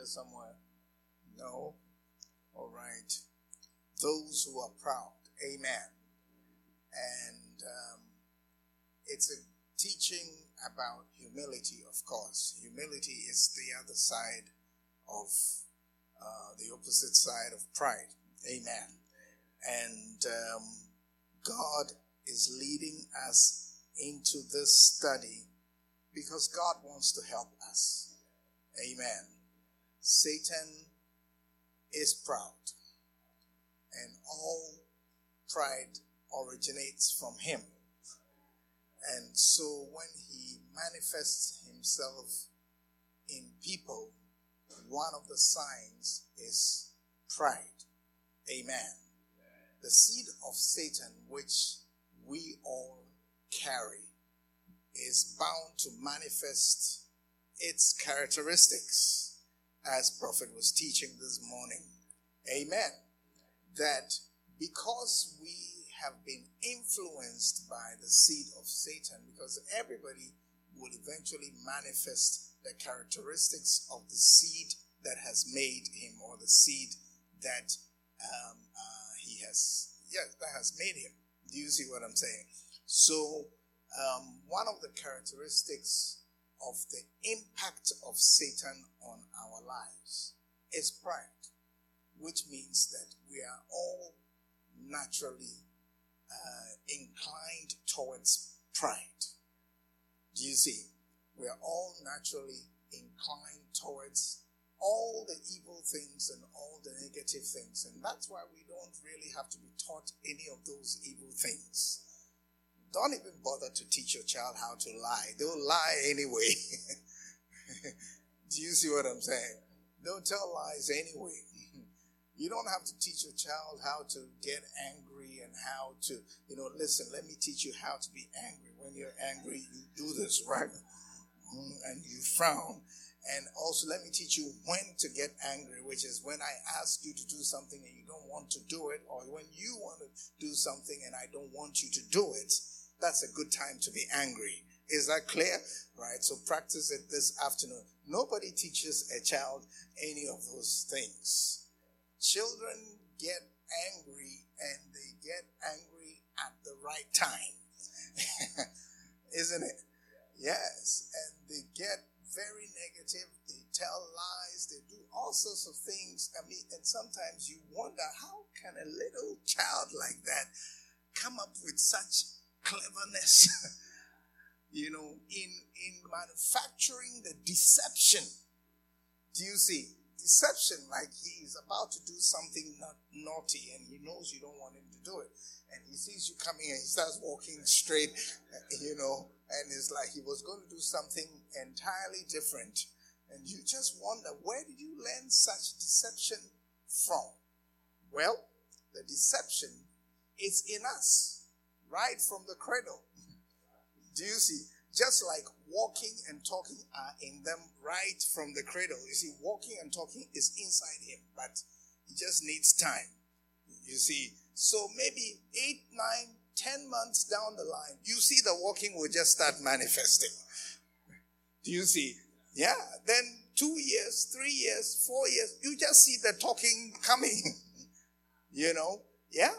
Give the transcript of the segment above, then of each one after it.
here somewhere? No? All right. Those who are proud. Amen. And um, it's a teaching about humility, of course. Humility is the other side of uh, the opposite side of pride. Amen. And um, God is leading us into this study because God wants to help us. Amen. Satan is proud, and all pride originates from him. And so when he manifests himself in people, one of the signs is pride. Amen. The seed of Satan, which we all carry, is bound to manifest its characteristics, as Prophet was teaching this morning. Amen. That because we have been influenced by the seed of Satan, because everybody will eventually manifest the characteristics of the seed that has made him, or the seed that um, uh, he has, yeah, that has made him. Do you see what I'm saying? So, um, one of the characteristics of the impact of Satan on our lives is pride, which means that we are all naturally uh, inclined towards pride. Do you see? We are all naturally inclined towards all the evil things and all the negative things. And that's why we don't really have to be taught any of those evil things. Don't even bother to teach your child how to lie. They'll lie anyway. Do you see what I'm saying? They'll tell lies anyway. You don't have to teach your child how to get angry and how to, you know, listen, let me teach you how to be angry. When you're angry, you do this, right? Mm, and you frown. And also, let me teach you when to get angry, which is when I ask you to do something and you don't want to do it, or when you want to do something and I don't want you to do it. That's a good time to be angry. Is that clear? Right? So practice it this afternoon. Nobody teaches a child any of those things. Children get angry and they get angry at the right time. Isn't it? Yes. And they get very negative. They tell lies. They do all sorts of things. I mean, and sometimes you wonder how can a little child like that come up with such cleverness? you know, in in manufacturing the deception. Do you see? Deception, like he is about to do something not naughty and he knows you don't want him to do it. And he sees you coming and he starts walking straight, you know, and it's like he was going to do something entirely different. And you just wonder, where did you learn such deception from? Well, the deception is in us, right from the cradle. Do you see? Just like walking and talking are in them right from the cradle. You see, walking and talking is inside him, but he just needs time. You see, so maybe eight, nine, ten months down the line, you see the walking will just start manifesting. Do you see? Yeah. Then two years, three years, four years, you just see the talking coming. you know? Yeah.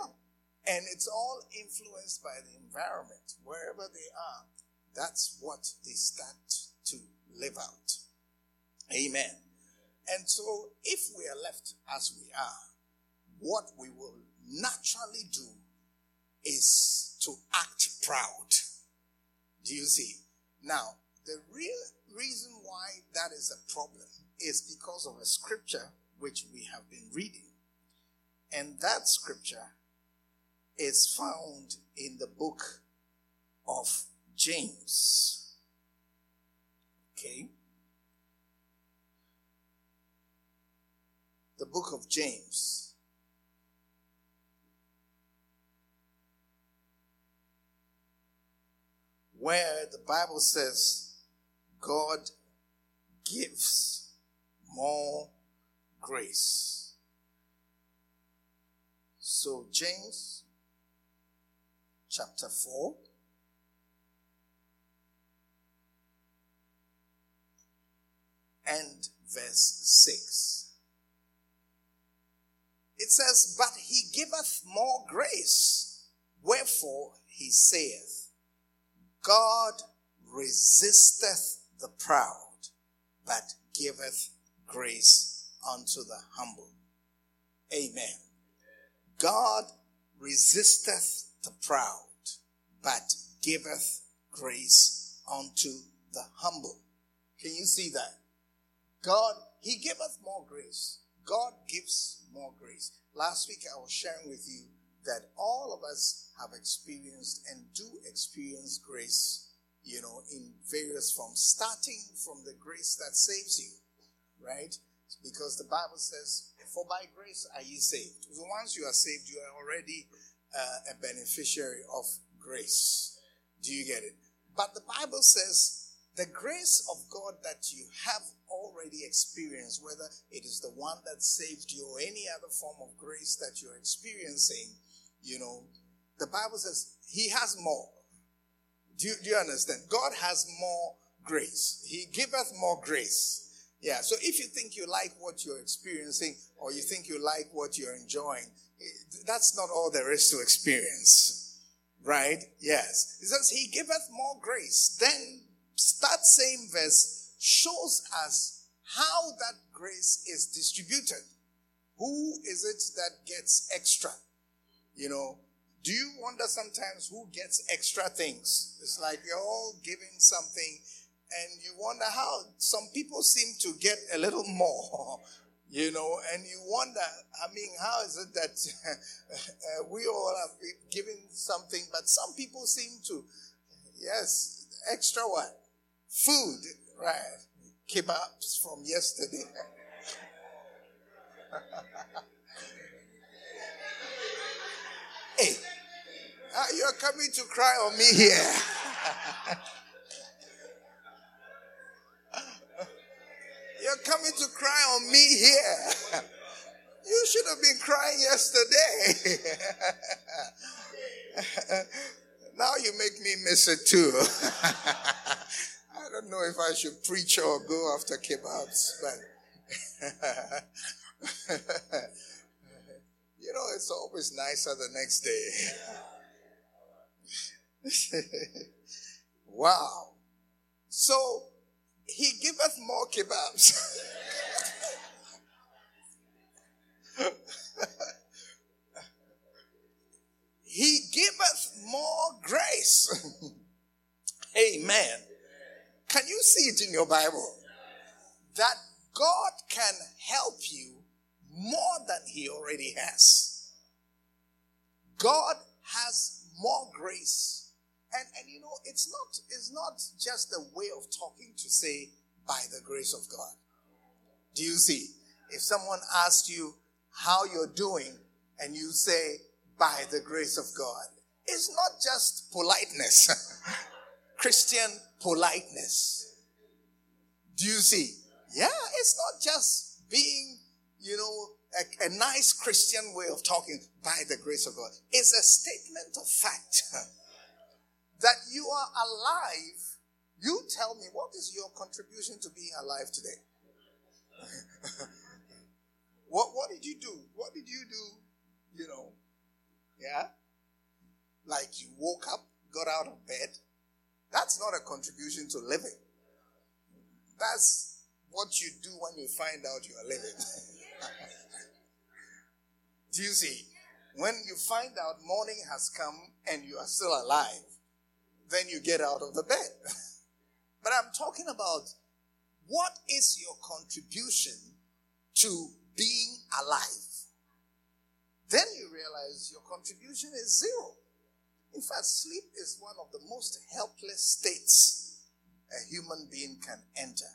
And it's all influenced by the environment, wherever they are. That's what they start to live out. Amen. And so, if we are left as we are, what we will naturally do is to act proud. Do you see? Now, the real reason why that is a problem is because of a scripture which we have been reading. And that scripture is found in the book of James. Okay? The book of James. Where the Bible says God gives more grace. So, James chapter 4. And verse 6. It says, But he giveth more grace. Wherefore he saith, God resisteth the proud, but giveth grace unto the humble. Amen. God resisteth the proud, but giveth grace unto the humble. Can you see that? God, He giveth more grace. God gives more grace. Last week I was sharing with you that all of us have experienced and do experience grace, you know, in various forms, starting from the grace that saves you, right? Because the Bible says, For by grace are you saved. So once you are saved, you are already uh, a beneficiary of grace. Do you get it? But the Bible says the grace of God that you have already experienced, whether it is the one that saved you or any other form of grace that you're experiencing, you know, the Bible says He has more. Do you, do you understand? God has more grace. He giveth more grace. Yeah, so if you think you like what you're experiencing or you think you like what you're enjoying, that's not all there is to experience. Right? Yes. He says, He giveth more grace. Then that same verse shows us how that grace is distributed. Who is it that gets extra? You know, do you wonder sometimes who gets extra things? It's like you're all giving something and you wonder how some people seem to get a little more you know, and you wonder, I mean, how is it that uh, we all have been given something, but some people seem to, yes, extra what? Food, right? Kebabs from yesterday. hey, uh, you're coming to cry on me here. You're coming to cry on me here. You should have been crying yesterday. now you make me miss it too. I don't know if I should preach or go after kebabs, but you know, it's always nicer the next day. wow. So he giveth more kebabs. he giveth more grace. Amen. Can you see it in your Bible? That God can help you more than he already has. God has more grace and, and you know, it's not, it's not just a way of talking to say, by the grace of God. Do you see? If someone asks you how you're doing and you say, by the grace of God, it's not just politeness, Christian politeness. Do you see? Yeah, it's not just being, you know, a, a nice Christian way of talking by the grace of God. It's a statement of fact. that you are alive, you tell me what is your contribution to being alive today? what what did you do? What did you do? You know, yeah? Like you woke up, got out of bed. That's not a contribution to living. That's what you do when you find out you are living. do you see? When you find out morning has come and you are still alive, then you get out of the bed. but I'm talking about what is your contribution to being alive? Then you realize your contribution is zero. In fact, sleep is one of the most helpless states a human being can enter.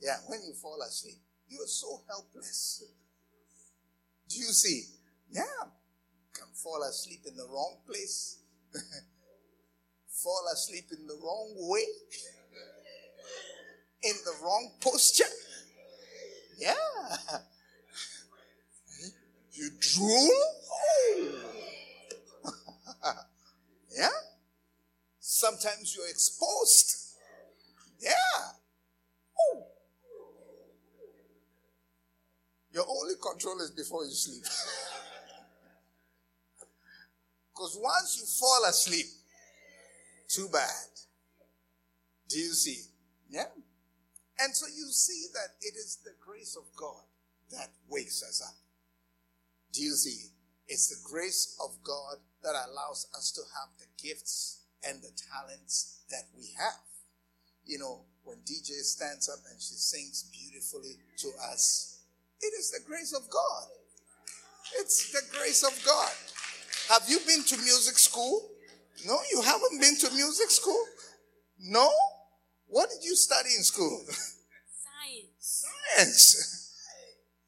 Yeah, when you fall asleep, you are so helpless. Do you see? Yeah, can fall asleep in the wrong place, fall asleep in the wrong way, in the wrong posture. Yeah. You drool? Yeah? Sometimes you're exposed. Yeah. Your only control is before you sleep. Because once you fall asleep, too bad. Do you see? Yeah? And so you see that it is the grace of God that wakes us up. Do you see? It's the grace of God that allows us to have the gifts and the talents that we have. You know, when DJ stands up and she sings beautifully to us, it is the grace of God. It's the grace of God. Have you been to music school? No, you haven't been to music school? No? What did you study in school? Science. Science.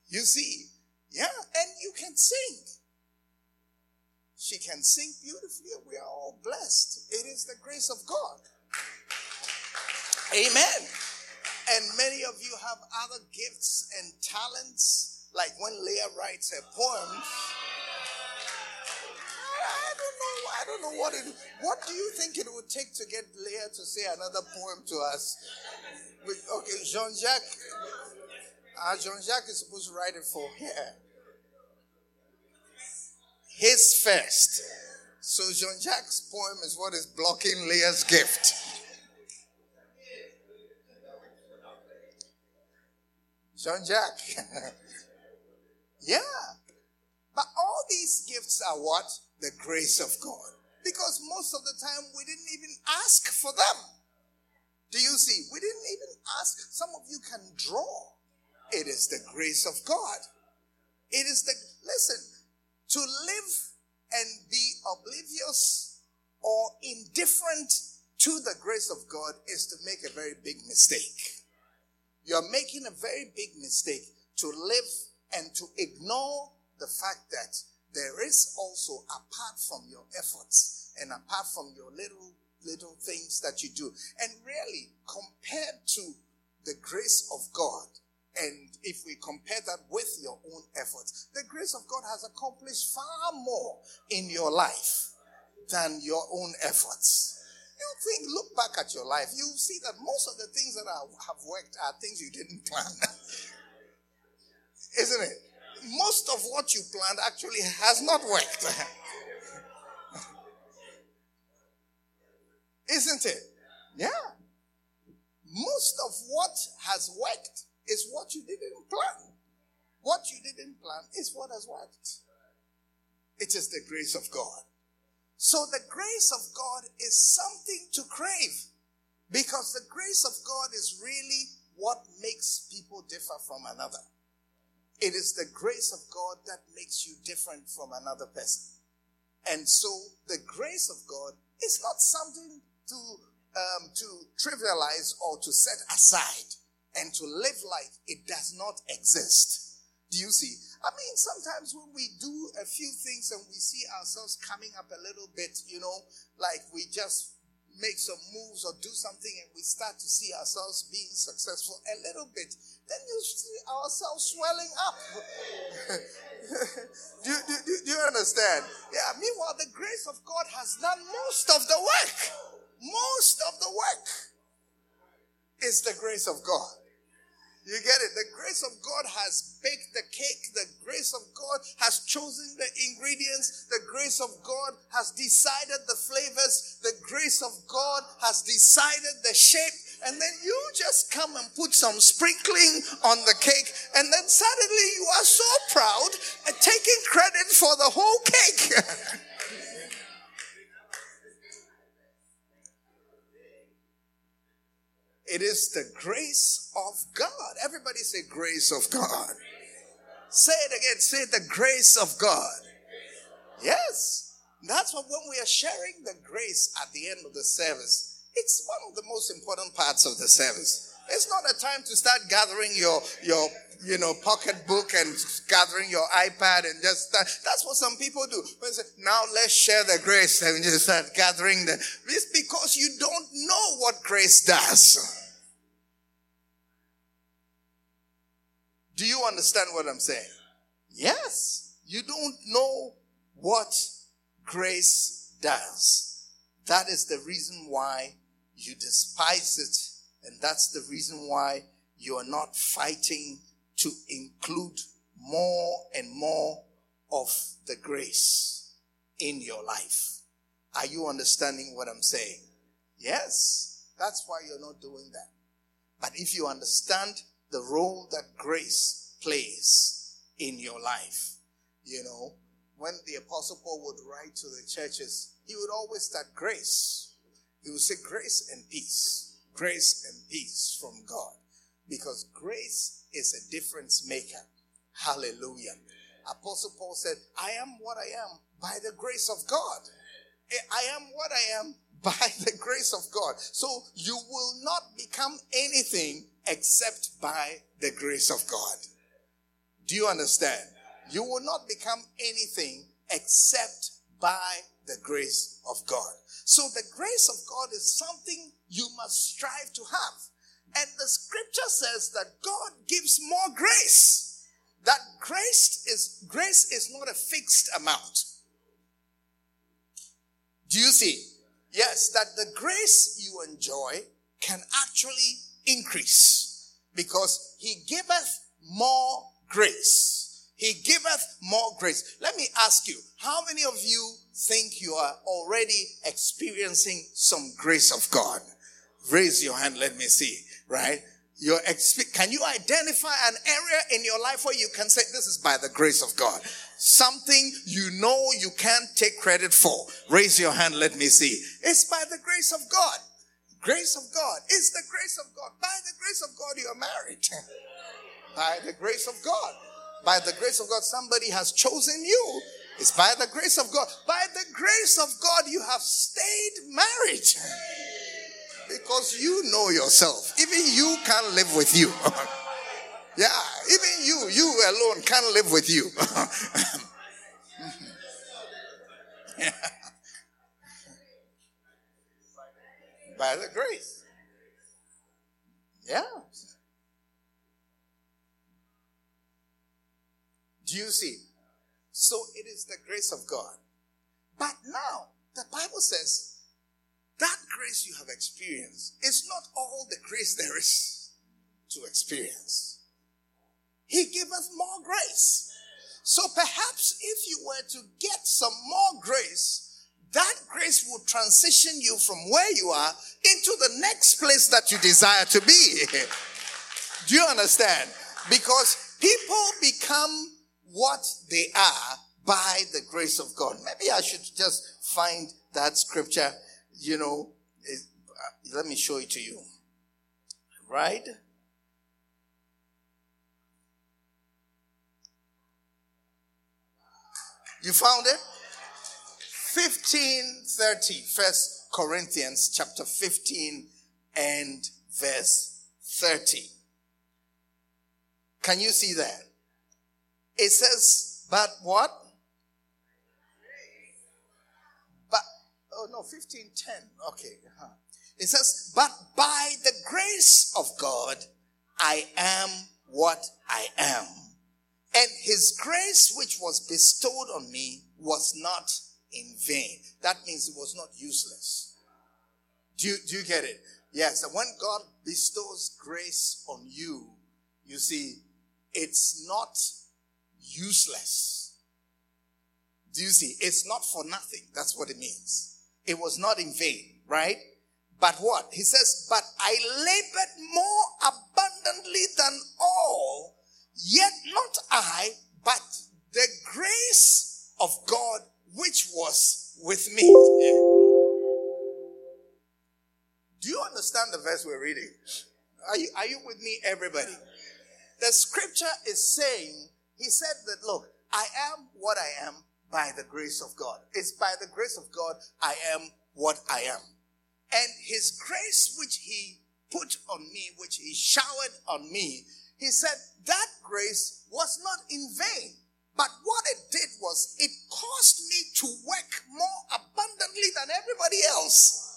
You see, yeah, and you can sing. She can sing beautifully, we are all blessed. It is the grace of God. Amen. And many of you have other gifts and talents, like when Leah writes her poems. I don't know. What it. What do you think it would take to get Leah to say another poem to us? Okay, Jean Jacques. Uh, Jean Jacques is supposed to write it for her. His first. So Jean Jacques' poem is what is blocking Leah's gift. Jean Jacques. yeah. But all these gifts are what? The grace of God. Because most of the time we didn't even ask for them. Do you see? We didn't even ask. Some of you can draw. It is the grace of God. It is the, listen, to live and be oblivious or indifferent to the grace of God is to make a very big mistake. You're making a very big mistake to live and to ignore the fact that there is also, apart from your efforts and apart from your little, little things that you do, and really compared to the grace of God, and if we compare that with your own efforts, the grace of God has accomplished far more in your life than your own efforts. You think, look back at your life, you see that most of the things that have worked are things you didn't plan. Isn't it? Most of what you planned actually has not worked. Isn't it? Yeah. Most of what has worked is what you didn't plan. What you didn't plan is what has worked. It is the grace of God. So the grace of God is something to crave because the grace of God is really what makes people differ from another. It is the grace of God that makes you different from another person. And so the grace of God is not something to um, to trivialize or to set aside and to live like it does not exist. Do you see? I mean, sometimes when we do a few things and we see ourselves coming up a little bit, you know, like we just make some moves or do something and we start to see ourselves being successful a little bit, then you see ourselves swelling up. do, do, do, do you understand? Yeah, meanwhile, the grace of God has done most of the work. Most of the work is the grace of God. You get it? The grace of God has baked the cake. The grace of God has chosen the ingredients. The grace of God has decided the flavors. The grace of God has decided the shape. And then you just come and put some sprinkling on the cake. And then suddenly you are so proud and taking credit for the whole cake. It is the grace of God. Everybody say, grace of God. Say it again. Say the grace of God. Yes. That's what when we are sharing the grace at the end of the service, it's one of the most important parts of the service. It's not a time to start gathering your your you know pocketbook and gathering your iPad and just start. That's what some people do. Say, now let's share the grace and just start gathering the. It's because you don't know what grace does. Do you understand what I'm saying? Yes. You don't know what grace does. That is the reason why you despise it. And that's the reason why you are not fighting to include more and more of the grace in your life. Are you understanding what I'm saying? Yes. That's why you're not doing that. But if you understand the role that grace plays in your life, you know, when the apostle Paul would write to the churches, he would always start grace. He would say grace and peace, grace and peace from God, because grace is a difference maker. Hallelujah. Apostle Paul said, I am what I am by the grace of God. Eh, I am what I am by the grace of God. So you will not become anything except by the grace of God. Do you understand? You will not become anything except by the grace of God. So the grace of God is something you must strive to have. And the scripture says that God gives more grace. That grace is, grace is not a fixed amount. Do you see? Yes, that the grace you enjoy can actually increase because he giveth more grace. He giveth more grace. Let me ask you, how many of you think you are already experiencing some grace of God? Raise your hand, let me see, right? Your exp- can you identify an area in your life where you can say this is by the grace of God? Something you know you can't take credit for. Raise your hand, let me see. It's by the grace of God. Grace of God. It's the grace of God. By the grace of God, you are married. by the grace of God. By the grace of God, somebody has chosen you. It's by the grace of God. By the grace of God, you have stayed married. Because you know yourself. Even you can't live with you. yeah, even you, you alone can't live with you. by the grace. Yeah. Do you see? So it is the grace of God. But now, the Bible says that grace you have experienced is not all the grace there is to experience. He giveth more grace. So perhaps if you were to get some more grace, that grace will transition you from where you are into the next place that you desire to be. Do you understand? Because people become what they are by the grace of God. Maybe I should just find that scripture you know, it, uh, let me show it to you. Right? You found it? 1530, First Corinthians chapter 15 and verse 30. Can you see that? It says, but what? Oh no, 1510. Okay. Uh-huh. It says, but by the grace of God, I am what I am. And his grace, which was bestowed on me, was not in vain. That means it was not useless. Do you, do you get it? Yes. And when God bestows grace on you, you see, it's not useless. Do you see? It's not for nothing. That's what it means it was not in vain, right? But what? He says, but I labored more abundantly than all, yet not I, but the grace of God which was with me. Do you understand the verse we're reading? Are you, are you with me, everybody? The scripture is saying, he said that, look, I am what I am by the grace of God. It's by the grace of God I am what I am. And his grace, which he put on me, which he showered on me, he said that grace was not in vain. But what it did was it caused me to work more abundantly than everybody else.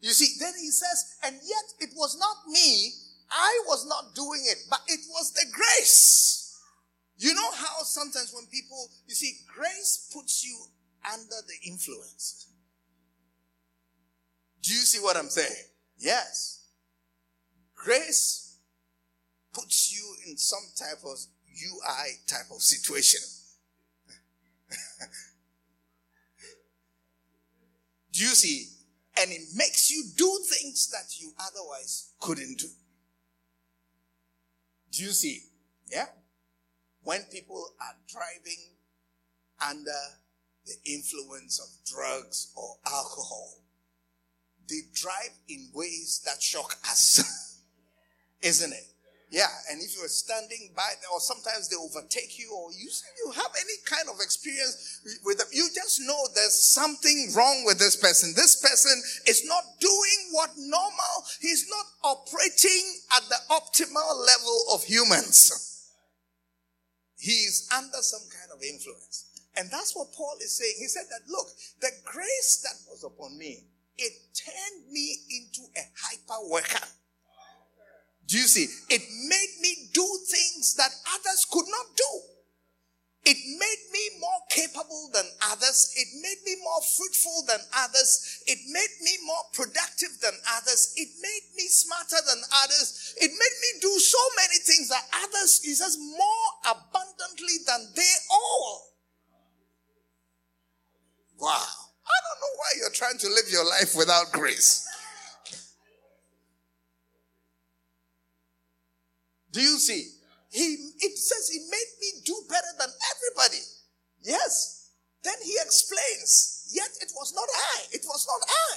You see, then he says, and yet it was not me. I was not doing it, but it was the grace. You know how sometimes when people, you see, grace puts you under the influence. Do you see what I'm saying? Yes. Grace puts you in some type of DUI type of situation. do you see? And it makes you do things that you otherwise couldn't do. Do you see? Yeah? When people are driving under the influence of drugs or alcohol, they drive in ways that shock us. Isn't it? Yeah, and if you're standing by, or sometimes they overtake you, or you you have any kind of experience with them, you just know there's something wrong with this person. This person is not doing what normal. He's not operating at the optimal level of humans. He's under some kind of influence, and that's what Paul is saying. He said that look, the grace that was upon me, it turned me into a hyper worker. Do you see? It made me do things that others could not do. It made me more capable than others. It made me more fruitful than others. It made me more productive than others. It made me smarter than others. It made me do so many things that others, he says, more abundantly than they all. Wow. I don't know why you're trying to live your life without grace. Do you see? He, it says he made me do better than everybody. Yes. Then he explains, yet it was not I. It was not I.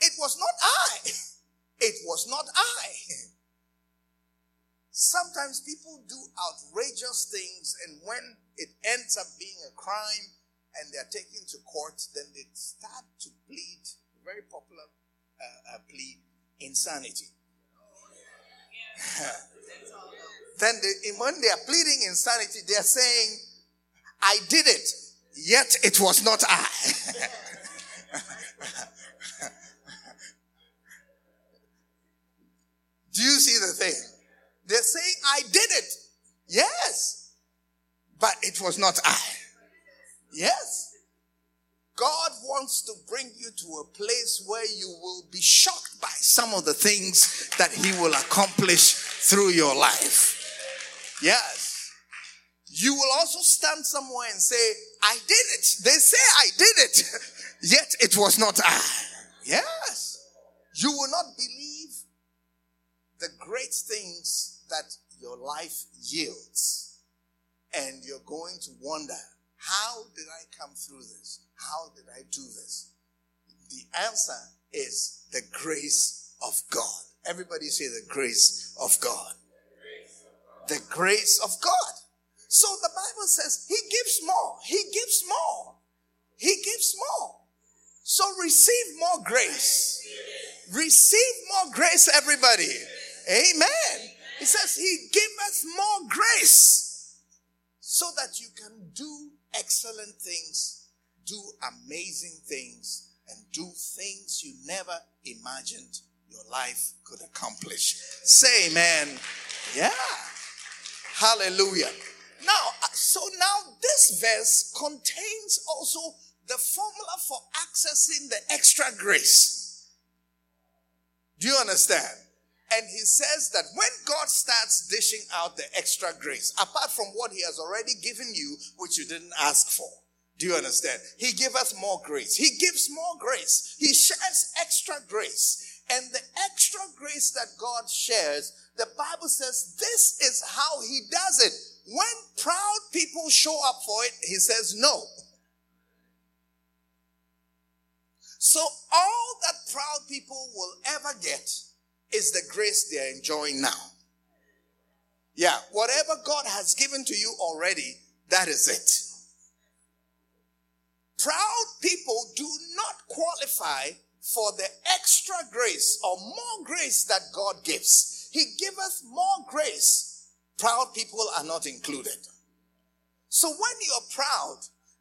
It was not I. It was not I. Sometimes people do outrageous things, and when it ends up being a crime and they're taken to court, then they start to plead, very popular uh, uh, plea, insanity. then they, when they are pleading insanity, they are saying, I did it, yet it was not I. Do you see the thing? They're saying, I did it. Yes. But it was not I. Yes. God wants to bring you to a place where you will be shocked by some of the things that He will accomplish through your life. Yes. You will also stand somewhere and say, I did it. They say I did it, yet it was not I. Yes. You will not believe the great things that your life yields. And you're going to wonder, how did I come through this? How did I do this? The answer is the grace of God. Everybody say the grace of God. The grace of God. So the Bible says he gives more. He gives more. He gives more. So receive more grace. Receive more grace, everybody. Amen. He says he us more grace so that you can do excellent things, do amazing things, and do things you never imagined your life could accomplish. Say amen. Yeah. Hallelujah. Now, uh, so now this verse contains also the formula for accessing the extra grace. Do you understand? And he says that when God starts dishing out the extra grace, apart from what he has already given you, which you didn't ask for, do you understand? He gives us more grace. He gives more grace. He shares extra grace. And the extra grace that God shares, the Bible says this is how he does it. When proud people show up for it, he says no. So all that proud people will ever get is the grace they're enjoying now. Yeah, whatever God has given to you already, that is it. Proud people do not qualify for the extra grace or more grace that God gives. He giveth more grace. Proud people are not included. So when you're proud,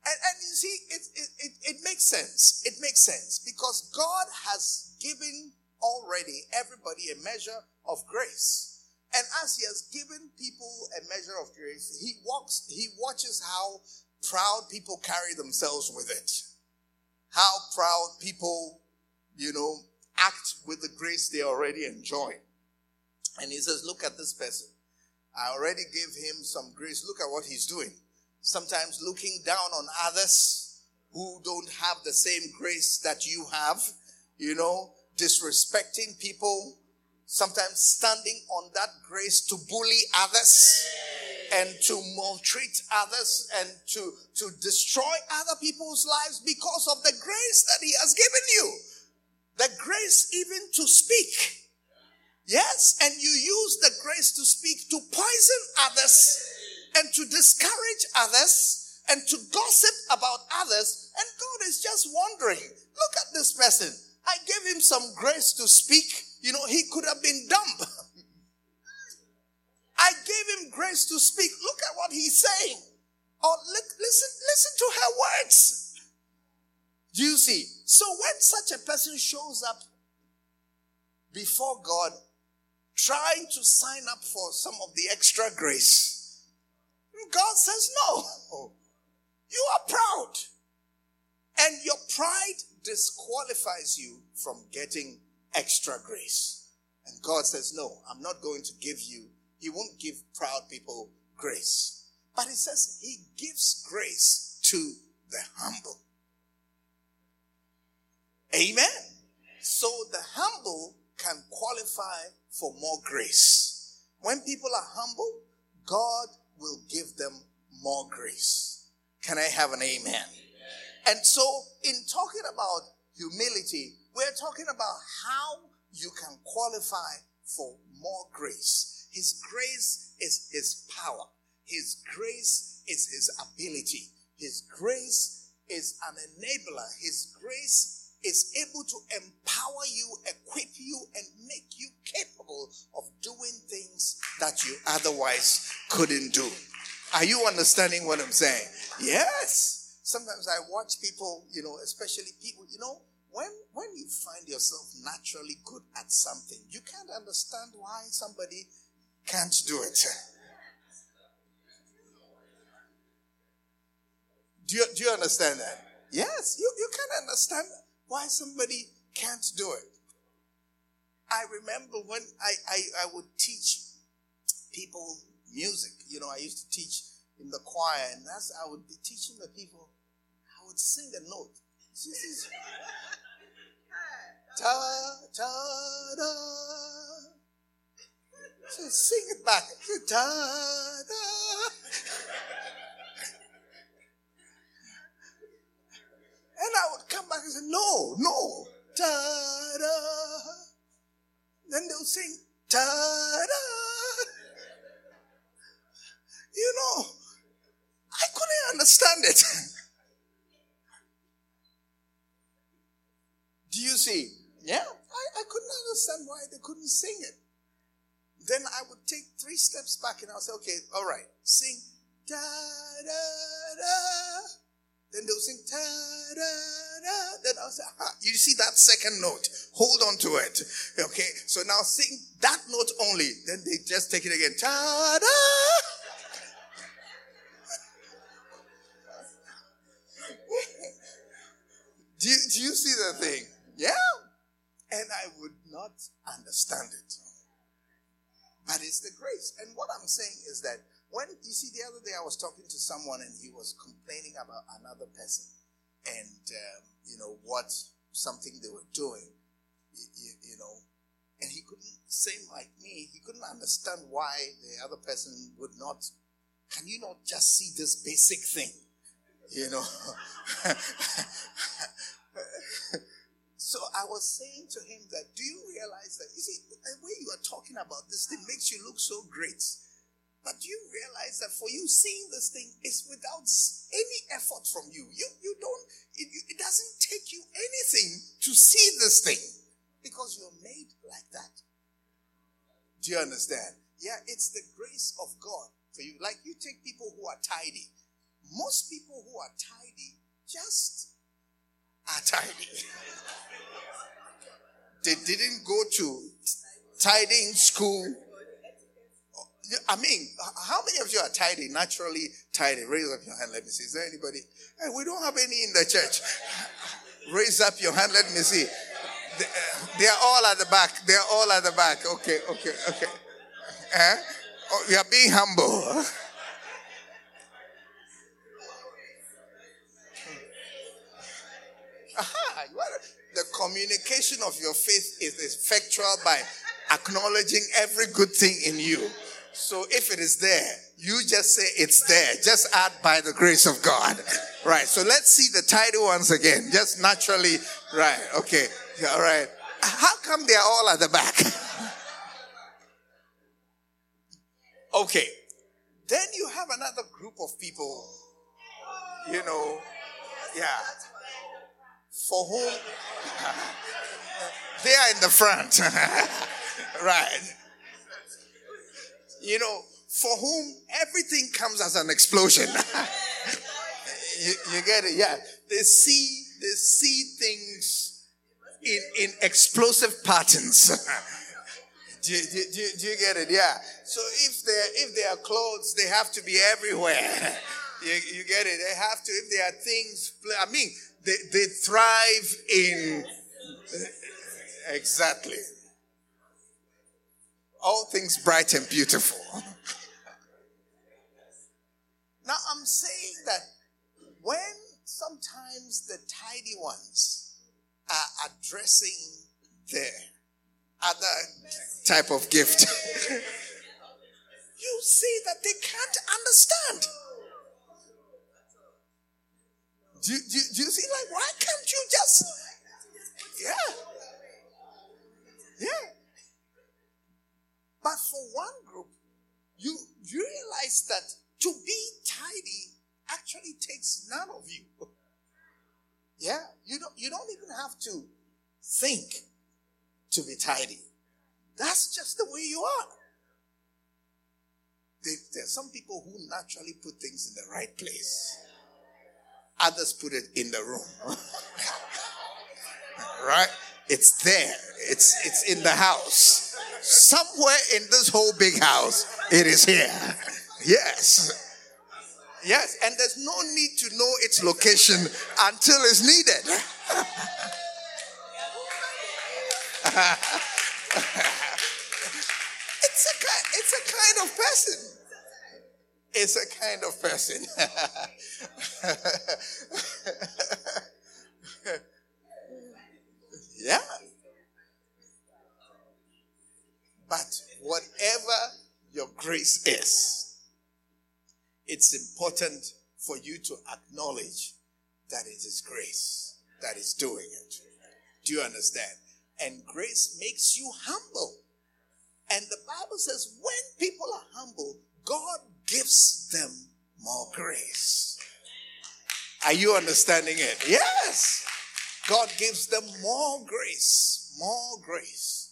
and, and you see, it, it, it, it makes sense. It makes sense because God has given already everybody a measure of grace. And as he has given people a measure of grace, he walks, he watches how proud people carry themselves with it. How proud people, you know, act with the grace they already enjoy. And he says, look at this person. I already gave him some grace. Look at what he's doing sometimes looking down on others who don't have the same grace that you have, you know, disrespecting people, sometimes standing on that grace to bully others and to maltreat others and to, to destroy other people's lives because of the grace that he has given you. The grace even to speak. Yes, and you use the grace to speak to poison others and to discourage others and to gossip about others. And God is just wondering, look at this person. I gave him some grace to speak. You know, he could have been dumb. I gave him grace to speak. Look at what he's saying. Oh, or listen, listen to her words. Do you see? So when such a person shows up before God, trying to sign up for some of the extra grace, God says, no. You are proud. And your pride disqualifies you from getting extra grace. And God says, no, I'm not going to give you, He won't give proud people grace. But He says He gives grace to the humble. Amen. So the humble can qualify for more grace. When people are humble, God will give them more grace. Can I have an amen? amen? And so, in talking about humility, we're talking about how you can qualify for more grace. His grace is His power. His grace is His ability. His grace is an enabler. His grace is able to empower you, equip you, and make you capable of doing things that you otherwise couldn't do. Are you understanding what I'm saying? Yes. Sometimes I watch people, you know, especially people, you know, when when you find yourself naturally good at something, you can't understand why somebody can't do it. Do you, do you understand that? Yes, you, you can understand why somebody can't do it. I remember when I, I, I would teach people music. You know, I used to teach in the choir, and as I would be teaching the people, I would sing a note. ta ta da. So sing it back. Ta da. And I would come back and say, no, no, ta da. Then they'll sing, ta da. You know, I couldn't understand it. Do you see? Yeah, I, I couldn't understand why they couldn't sing it. Then I would take three steps back and I'll say, okay, all right, sing da da da. Then they'll sing ta da da. Then I'll say, ah, you see that second note? Hold on to it. Okay, so now sing that note only. Then they just take it again. Ta da. do, do you see the thing? Yeah. And I would not understand it. But it's the grace. And what I'm saying is that when you see the other day, I was talking to someone and he was complaining about another person, and um, you know what something they were doing, you, you, you know, and he couldn't same like me. He couldn't understand why the other person would not. Can you not just see this basic thing, you know? So I was saying to him that, do you realize that, you see, the way you are talking about this thing makes you look so great. But you realize that for you seeing this thing is without any effort from you? You, you don't, it, it doesn't take you anything to see this thing because you're made like that. Do you understand? Yeah, it's the grace of God for you. Like you take people who are tidy. Most people who are tidy just are tidy. they didn't go to tidying school. I mean, how many of you are tidy, naturally tidy? Raise up your hand. Let me see. Is there anybody? Hey, we don't have any in the church. Raise up your hand. Let me see. They, are all at the back. They are all at the back. Okay, okay, okay. Eh? Oh, you are being humble. Aha, the communication of your faith is effectual by acknowledging every good thing in you. So if it is there, you just say it's there. Just add by the grace of God. Right. So let's see the title once again. Just naturally. Right. Okay. All right. How come they are all at the back? okay. Then you have another group of people, you know, yeah, for whom they are in the front. right. You know, for whom everything comes as an explosion. you, you, get it? Yeah. They see, they see things in, in explosive patterns. do, do, do, do, you get it? Yeah. So if they if they are clothes, they have to be everywhere. you, you get it? They have to. If there are things, I mean, they, they thrive in exactly all things bright and beautiful. now I'm saying that when sometimes the tidy ones are addressing the other type of gift, you see that they can't understand. Do, do, do you see, like, why can't you just, yeah, yeah. But for one group, you, you realize that to be tidy actually takes none of you. Yeah, you don't, you don't even have to think to be tidy. That's just the way you are. There, are some people who naturally put things in the right place. Others put it in the room. right? It's there. It's it's in the house. Somewhere in this whole big house, it is here. Yes. Yes, and there's no need to know its location until it's needed. it's a it's a kind of person. It's a kind of person. yeah. But whatever your grace is, it's important for you to acknowledge that it is grace that is doing it. Do you understand? And grace makes you humble. And the Bible says when people are humble, God gives them more grace. Are you understanding it? Yes. God gives them more grace, more grace.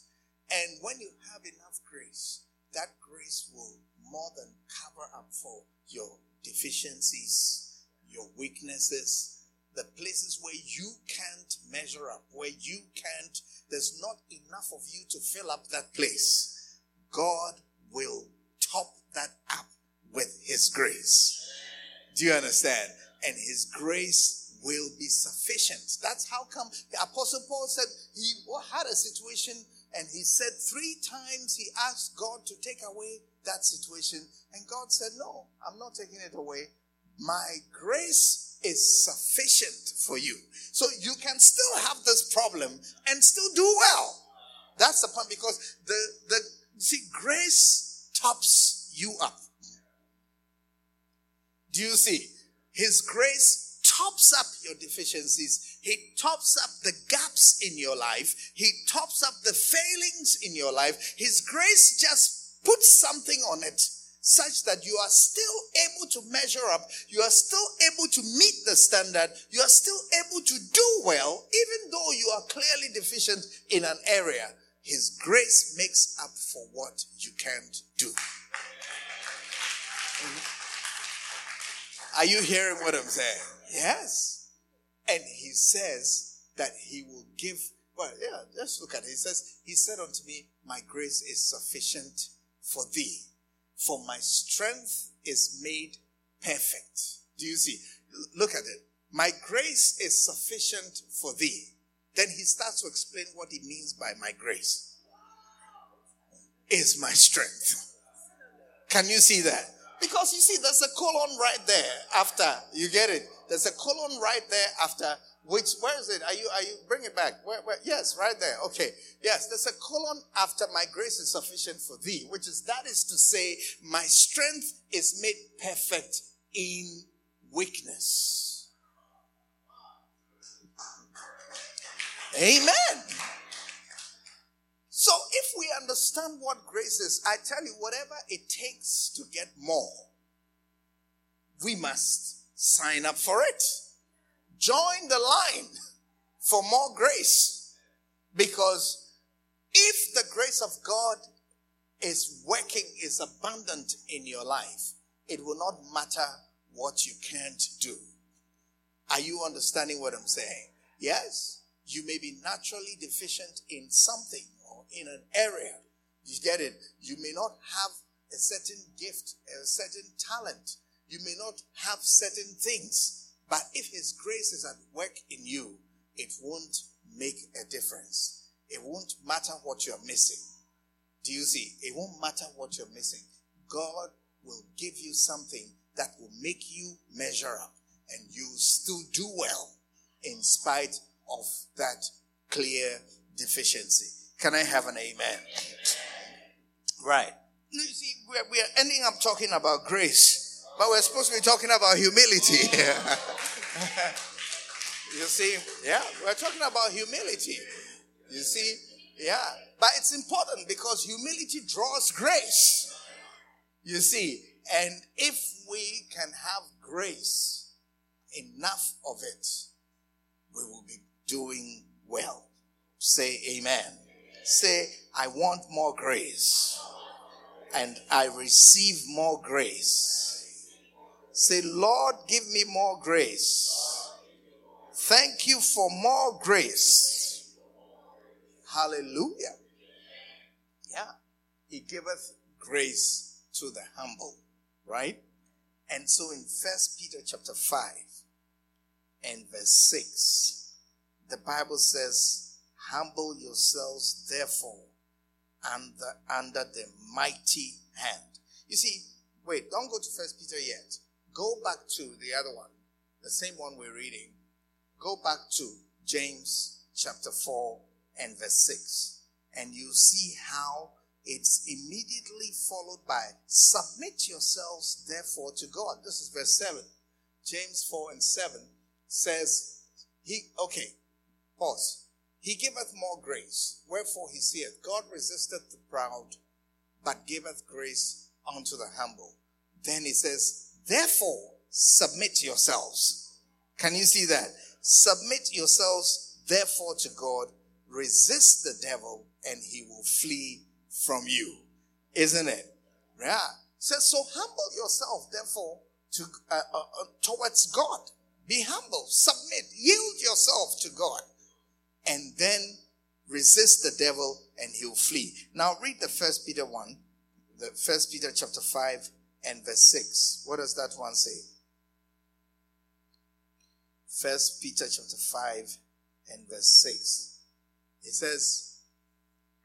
And when you have enough grace, that grace will more than cover up for your deficiencies, your weaknesses, the places where you can't measure up, where you can't, there's not enough of you to fill up that place. God will top that up with His grace. Do you understand? And His grace will be sufficient. That's how come the Apostle Paul said he had a situation and he said three times he asked God to take away that situation. And God said, No, I'm not taking it away. My grace is sufficient for you. So you can still have this problem and still do well. That's the point because the, the, see, grace tops you up. Do you see? His grace tops up your deficiencies. He tops up the gaps in your life. He tops up the failings in your life. His grace just puts something on it such that you are still able to measure up. You are still able to meet the standard. You are still able to do well, even though you are clearly deficient in an area. His grace makes up for what you can't do. Are you hearing what I'm saying? Yes. And he says that he will give. Well, yeah, let's look at it. He says, He said unto me, My grace is sufficient for thee, for my strength is made perfect. Do you see? Look at it. My grace is sufficient for thee. Then he starts to explain what he means by my grace. Is my strength. Can you see that? Because you see, there's a colon right there after. You get it? There's a colon right there after. Which where is it? Are you are you bring it back? Where, where, yes, right there. Okay. Yes, there's a colon after my grace is sufficient for thee, which is that is to say, my strength is made perfect in weakness. Amen. So if we understand what grace is, I tell you, whatever it takes to get more, we must sign up for it. Join the line for more grace. Because if the grace of God is working, is abundant in your life, it will not matter what you can't do. Are you understanding what I'm saying? Yes, you may be naturally deficient in something or in an area. You get it? You may not have a certain gift, a certain talent. You may not have certain things. But if His grace is at work in you, it won't make a difference. It won't matter what you're missing. Do you see? It won't matter what you're missing. God will give you something that will make you measure up and you still do well in spite of that clear deficiency. Can I have an amen? Right. You see, we're, we're ending up talking about grace, but we're supposed to be talking about humility. you see, yeah, we're talking about humility. You see, yeah, but it's important because humility draws grace. You see, and if we can have grace, enough of it, we will be doing well. Say amen. Say, I want more grace. And I receive more grace. Say, Lord, give me more grace. Thank you for more grace. Hallelujah. Yeah. He giveth grace to the humble, right? And so in First Peter chapter 5 and verse 6, the Bible says, Humble yourselves, therefore, under, under the mighty hand. You see, wait, don't go to First Peter yet. Go back to the other one, the same one we're reading. Go back to James chapter 4 and verse 6. And you see how it's immediately followed by submit yourselves therefore to God. This is verse 7. James 4 and 7 says, He, okay, pause. He giveth more grace. Wherefore he saith, God resisteth the proud, but giveth grace unto the humble. Then he says, Therefore submit yourselves. Can you see that? Submit yourselves therefore to God. Resist the devil and he will flee from you. Isn't it? Yeah. Says, so humble yourself therefore to, uh, uh, uh towards God. Be humble. Submit. Yield yourself to God and then resist the devil and he'll flee. Now read the first Peter 1, the first Peter chapter 5 and verse 6. What does that one say? First Peter chapter 5 and verse 6. It says,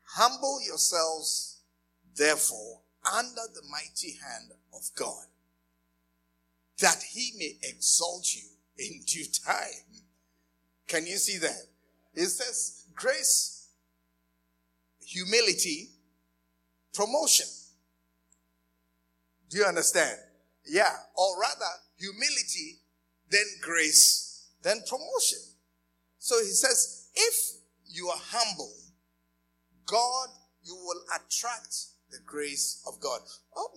Humble yourselves, therefore, under the mighty hand of God, that he may exalt you in due time. Can you see that? It says grace, humility, promotion. Do you understand? Yeah. Or rather, humility, then grace, then promotion. So he says, if you are humble, God, you will attract the grace of God. Oh,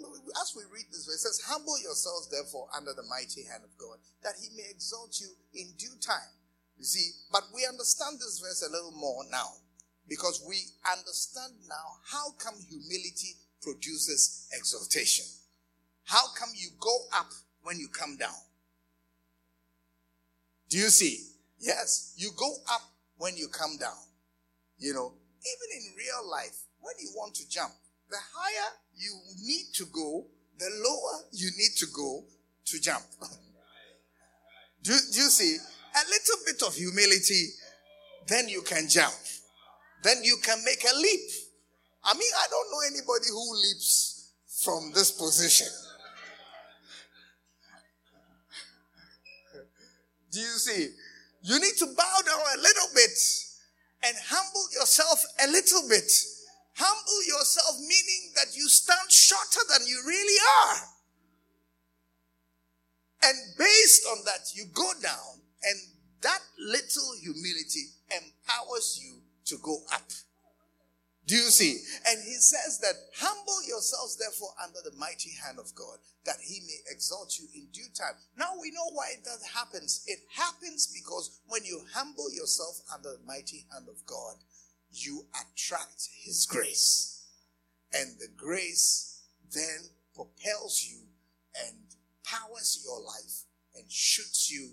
as we read this verse, it says, Humble yourselves, therefore, under the mighty hand of God, that he may exalt you in due time. You see, but we understand this verse a little more now because we understand now how come humility produces exaltation. How come you go up when you come down? Do you see? Yes, you go up when you come down. You know, even in real life, when you want to jump, the higher you need to go, the lower you need to go to jump. do, do you see? A little bit of humility, then you can jump. Then you can make a leap. I mean, I don't know anybody who leaps from this position. Do you see? You need to bow down a little bit and humble yourself a little bit. Humble yourself, meaning that you stand shorter than you really are. And based on that, you go down, and that little humility empowers you to go up. Do you see? And he says that humble yourselves therefore under the mighty hand of God, that he may exalt you in due time. Now we know why that happens. It happens because when you humble yourself under the mighty hand of God, you attract his grace. And the grace then propels you and powers your life and shoots you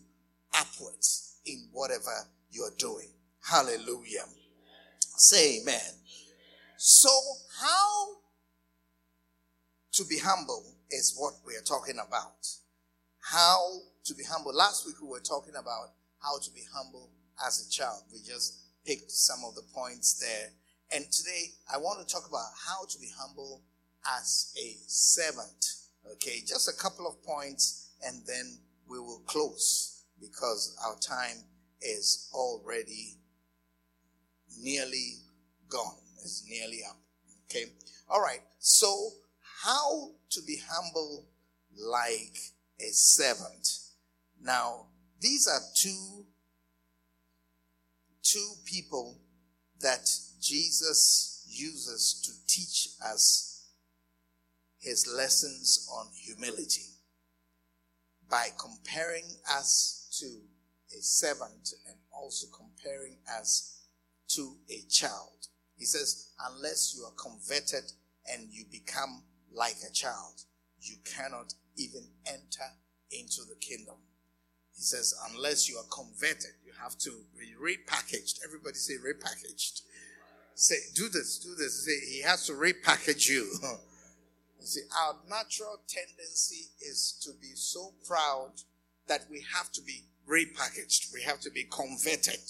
upwards in whatever you're doing. Hallelujah. Say amen. So, how to be humble is what we are talking about. How to be humble. Last week we were talking about how to be humble as a child. We just picked some of the points there. And today I want to talk about how to be humble as a servant. Okay, just a couple of points and then we will close because our time is already nearly gone is nearly up. Okay. All right. So how to be humble like a servant. Now, these are two, two people that Jesus uses to teach us his lessons on humility by comparing us to a servant and also comparing us to a child. He says, unless you are converted and you become like a child, you cannot even enter into the kingdom. He says, unless you are converted, you have to be repackaged. Everybody say repackaged. Say, do this, do this. Say, he has to repackage you. you see, our natural tendency is to be so proud that we have to be repackaged. We have to be converted.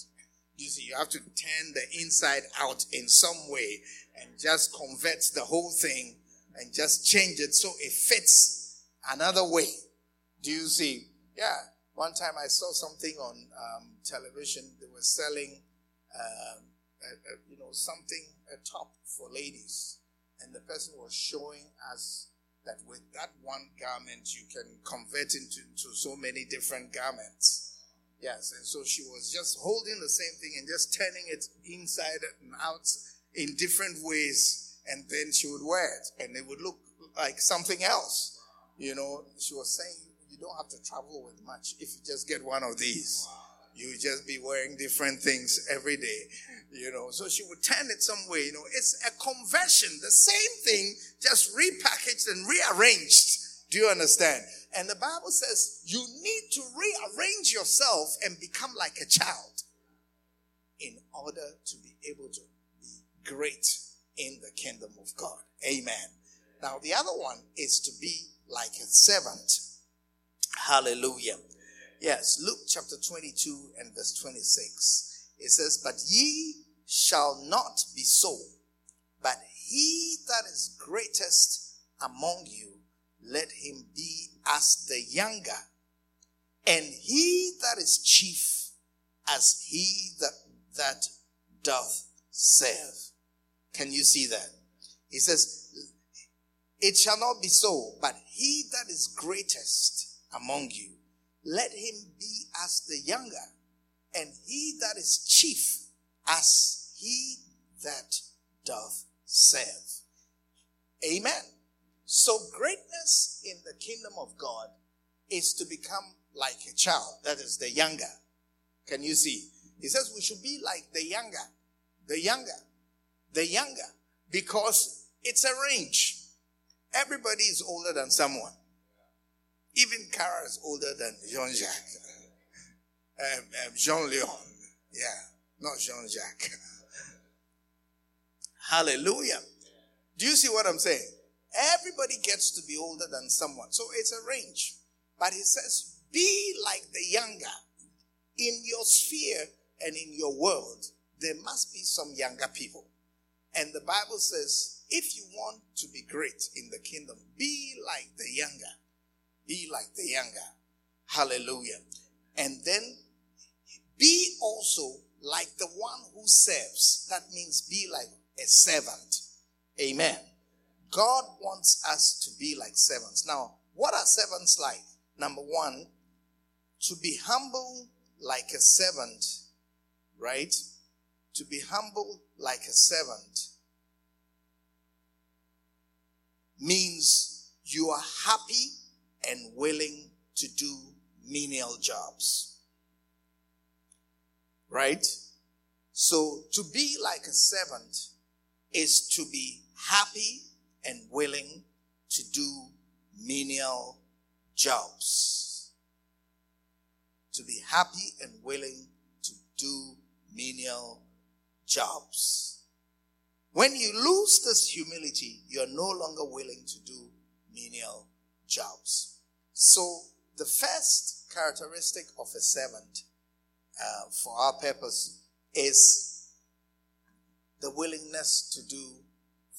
You see, you have to turn the inside out in some way and just convert the whole thing and just change it so it fits another way. Do you see? Yeah. One time I saw something on um, television. They were selling, um, a, a, you know, something, a top for ladies. And the person was showing us that with that one garment, you can convert into, into so many different garments. Yes, and so she was just holding the same thing and just turning it inside and out in different ways, and then she would wear it, and it would look like something else. You know, she was saying you don't have to travel with much if you just get one of these. You just be wearing different things every day, you know. So she would turn it some way, you know. It's a conversion, the same thing, just repackaged and rearranged. Do you understand? And the Bible says you need to rearrange yourself and become like a child in order to be able to be great in the kingdom of God. Amen. Now, the other one is to be like a servant. Hallelujah. Yes, Luke chapter 22 and verse 26. It says, But ye shall not be so, but he that is greatest among you let him be as the younger, and he that is chief as he that, that doth serve. Can you see that? He says, It shall not be so, but he that is greatest among you, let him be as the younger. and he that is chief as he that doth serve. Amen. So greatness in the kingdom of God is to become like a child, that is the younger. Can you see? He says we should be like the younger, the younger, the younger, because it's a range. Everybody is older than someone. Even Kara is older than Jean Jacques, um, um, Jean Leon. Yeah, not Jean Jacques. Hallelujah. Do you see what I'm saying? Everybody gets to be older than someone. So it's a range. But he says, be like the younger. In your sphere and in your world, there must be some younger people. And the Bible says, if you want to be great in the kingdom, be like the younger. Be like the younger. Hallelujah. And then be also like the one who serves. That means be like a servant. Amen. God wants us to be like servants. Now, what are servants like? Number one, to be humble like a servant, right? To be humble like a servant means you are happy and willing to do menial jobs. Right? So to be like a servant is to be happy and willing to do menial jobs. To be happy and willing to do menial jobs. When you lose this humility, you're no longer willing to do menial jobs. So, the first characteristic of a servant, uh, for our purpose, is the willingness to do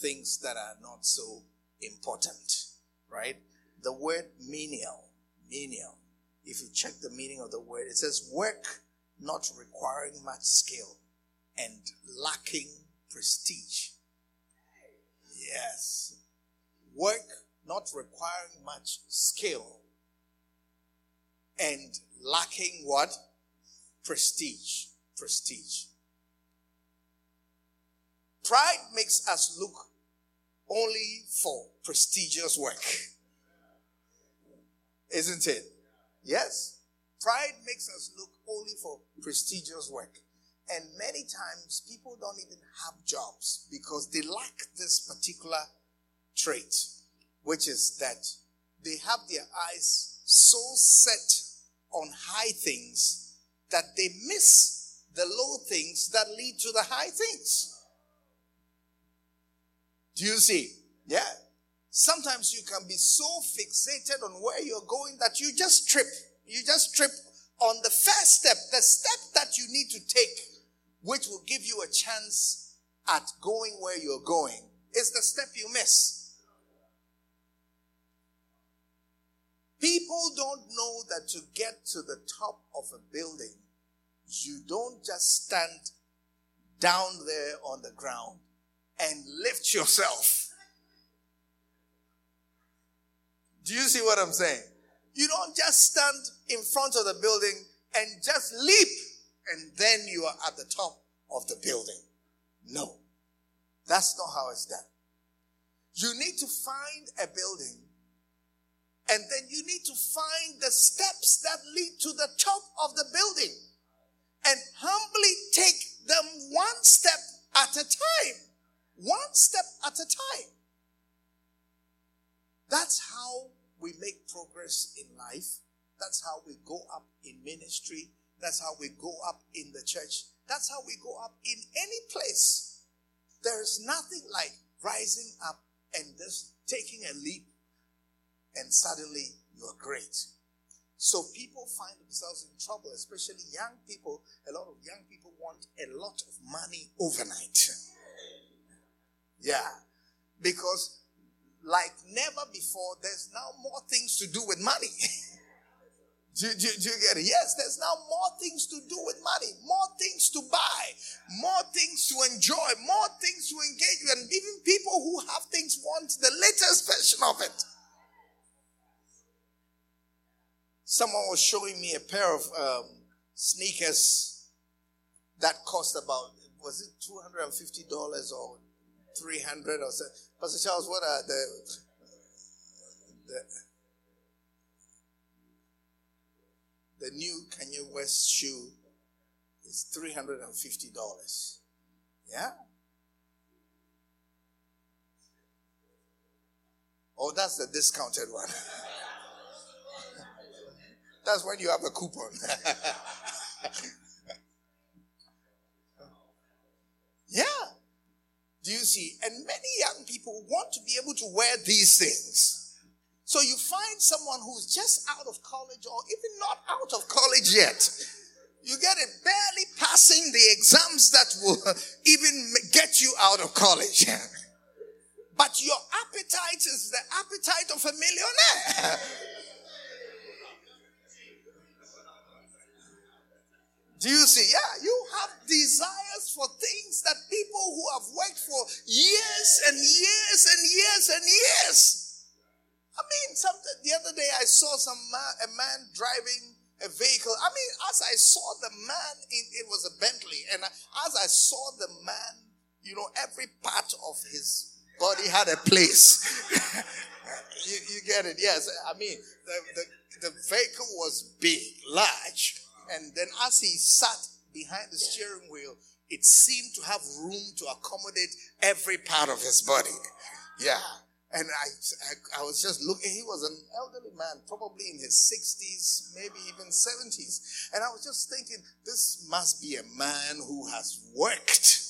things that are not so important, right? The word menial, menial, if you check the meaning of the word, it says work not requiring much skill and lacking prestige. Yes. Work not requiring much skill and lacking what? Prestige. Prestige. Pride makes us look only for prestigious work. Isn't it? Yes. Pride makes us look only for prestigious work. And many times people don't even have jobs because they lack this particular trait, which is that they have their eyes so set on high things that they miss the low things that lead to the high things. Do you see? Yeah. Sometimes you can be so fixated on where you're going that you just trip. You just trip on the first step, the step that you need to take, which will give you a chance at going where you're going, is the step you miss. People don't know that to get to the top of a building, you don't just stand down there on the ground and lift yourself. Do you see what I'm saying? You don't just stand in front of the building and just leap and then you are at the top of the building. No. That's not how it's done. You need to find a building and then you need to find the steps that lead to the top of the building and humbly take them one step at a time. One step at a time. That's how we make progress in life. That's how we go up in ministry. That's how we go up in the church. That's how we go up in any place. There is nothing like rising up and just taking a leap and suddenly you're great. So people find themselves in trouble, especially young people. A lot of young people want a lot of money overnight. Yeah. Because like never before, there's now more things to do with money. do, do, do, you get it? Yes, there's now more things to do with money, more things to buy, more things to enjoy, more things to engage with. And even people who have things want the latest version of it. Someone was showing me a pair of um, sneakers that cost about, was it $250 or 300 or so? Pastor Charles, what are the, the, the new Kanye West shoe is $350. Yeah? Oh, that's the discounted one. that's when you have a coupon. yeah. Do you see? And many young people want to be able to wear these things. So you find someone who's just out of college or even not out of college yet. You get it barely passing the exams that will even get you out of college. But your appetite is the appetite of a millionaire. Do you see? Yeah, you have desires for things that people who have worked for years and years and years and years. I mean, something, the other day I saw some man, a man driving a vehicle. I mean, as I saw the man, in, it was a Bentley, and as I saw the man, you know, every part of his body had a place. you, you, get it? Yes. I mean, the, the, the vehicle was big, large. And then as he sat behind the steering wheel, it seemed to have room to accommodate every part of his body. Yeah. And I, I, I, was just looking, he was an elderly man, probably in his 60s, maybe even 70s. And I was just thinking, this must be a man who has worked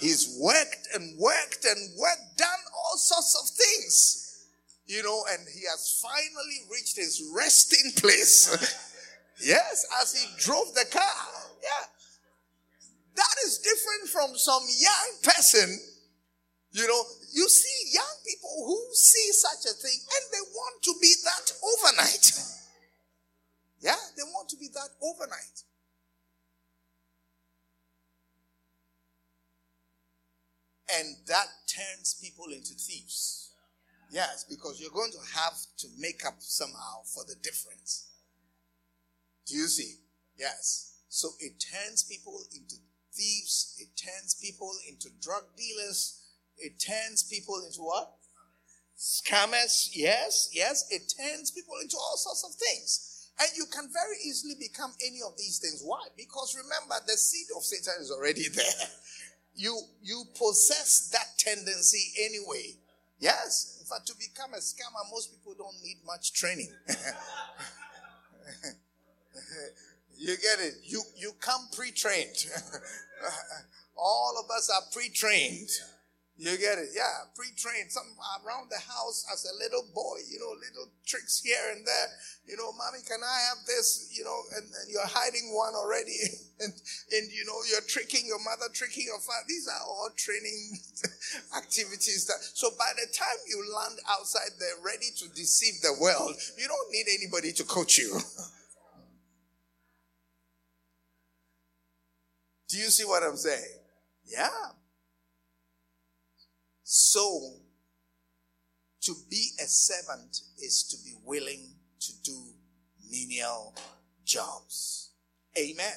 He's worked and worked and worked, done all sorts of things. You know, and he has finally reached his resting place. yes, as he drove the car. Yeah. That is different from some young person. You know, you see young people who see such a thing and they want to be that overnight. Yeah, they want to be that overnight. And that turns people into thieves. Yes, because you're going to have to make up somehow for the difference. Do you see? Yes. So it turns people into thieves. It turns people into drug dealers. It turns people into what? Scammers. Yes, yes. It turns people into all sorts of things. And you can very easily become any of these things. Why? Because remember, the seed of Satan is already there you you possess that tendency anyway. Yes. In fact, to become a scammer, most people don't need much training. you get it? You you come pre-trained. All of us are pre-trained. You get it? Yeah, pre-trained. Some around the house as a little boy, you know, little tricks here and there. You know, mommy, can I have this? You know, and, and you're hiding one already. and, and, you know, you're tricking your mother, tricking your father. These are all training activities. That, so by the time you land outside they're ready to deceive the world, you don't need anybody to coach you. Do you see what I'm saying? Yeah. So, to be a servant is to be willing to do menial jobs. Amen.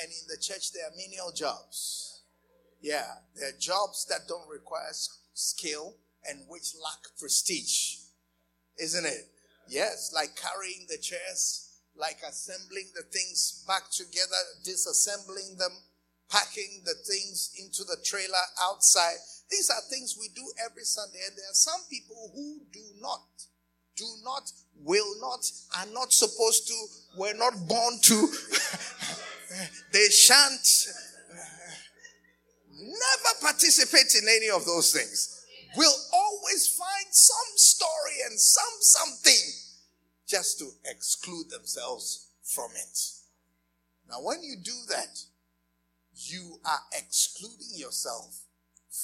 And in the church, there are menial jobs. Yeah, there are jobs that don't require skill and which lack prestige. Isn't it? Yes, like carrying the chairs, like assembling the things back together, disassembling them, packing the things into the trailer outside. These are things we do every Sunday, and there are some people who do not, do not, will not, are not supposed to, were not born to, they shan't never participate in any of those things. We'll always find some story and some something just to exclude themselves from it. Now, when you do that, you are excluding yourself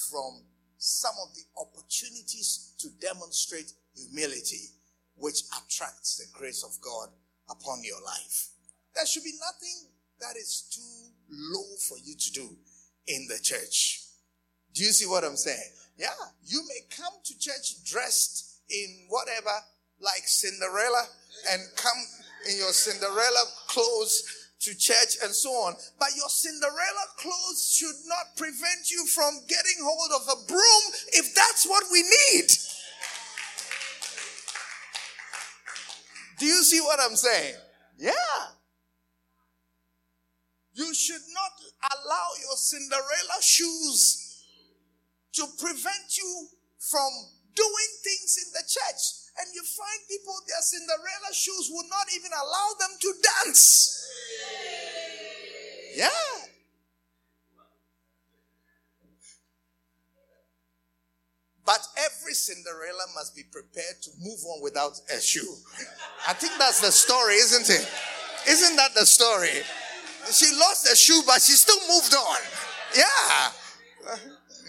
from some of the opportunities to demonstrate humility, which attracts the grace of God upon your life. There should be nothing that is too low for you to do in the church. Do you see what I'm saying? Yeah, you may come to church dressed in whatever, like Cinderella, and come in your Cinderella clothes to church and so on. But your Cinderella clothes should not prevent you from getting hold of a broom if that's what we need. Do you see what I'm saying? Yeah. You should not allow your Cinderella shoes to prevent you from doing things in the church. And you find people, their Cinderella shoes will not even allow them to dance. Yeah. But every Cinderella must be prepared to move on without a shoe. I think that's the story, isn't it? Isn't that the story? She lost a shoe, but she still moved on. Yeah.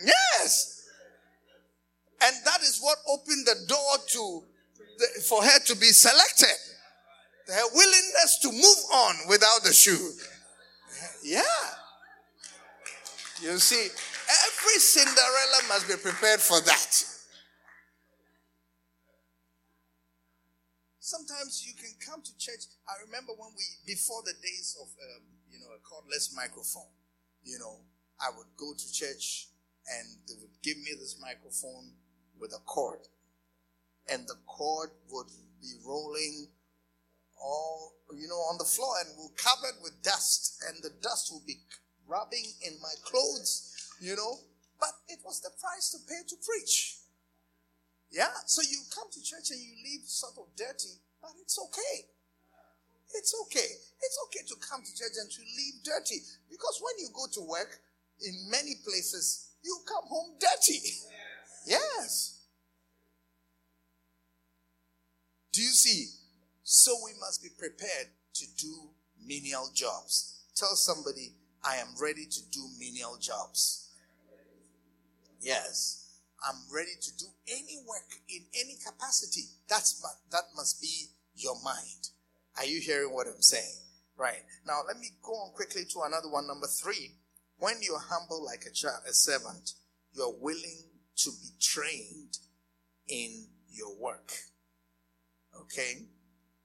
Yes. And that is what opened the door to for her to be selected. Her willingness to move on without the shoe. Yeah. You see, every Cinderella must be prepared for that. Sometimes you can come to church. I remember when we, before the days of, um, you know, a cordless microphone, you know, I would go to church and they would give me this microphone with a cord. And the cord would be rolling all, you know, on the floor and will covered with dust. And the dust will be rubbing in my clothes, you know. But it was the price to pay to preach. Yeah? So you come to church and you leave sort of dirty, but it's okay. It's okay. It's okay to come to church and to leave dirty. Because when you go to work, in many places, you come home dirty. Yes. Do you see? So we must be prepared to do menial jobs. Tell somebody, I am ready to do menial jobs. Yes. I'm ready to do any work in any capacity. That's that must be your mind. Are you hearing what I'm saying? Right. Now let me go on quickly to another one. Number three. When you're humble like a child, a servant, you're willing to be trained in your work. Okay?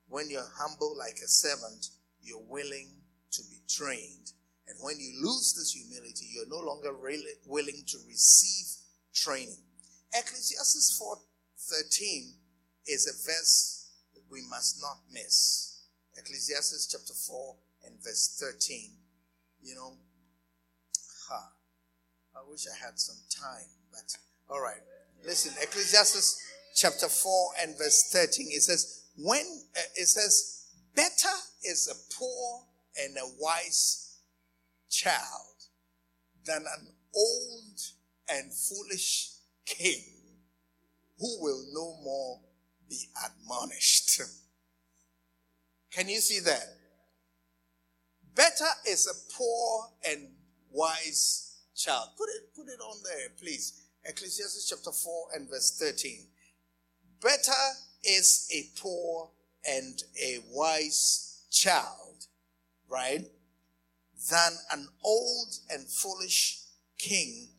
When you're humble like a servant, you're willing to be trained. And when you lose this humility, you're no longer really willing to receive training. Ecclesiastes 4:13 is a verse that we must not miss. Ecclesiastes chapter 4 and verse 13. You know, ha. I wish I had some time, but all right. Listen, Ecclesiastes chapter 4 and verse 13. It says, when uh, it says, better is a poor and a wise child than an old and foolish king who will no more be admonished. Can you see that? Better is a poor and wise child. Put it, put it on there, please. Ecclesiastes chapter 4 and verse 13. Better is a poor and a wise child, right? Than an old and foolish king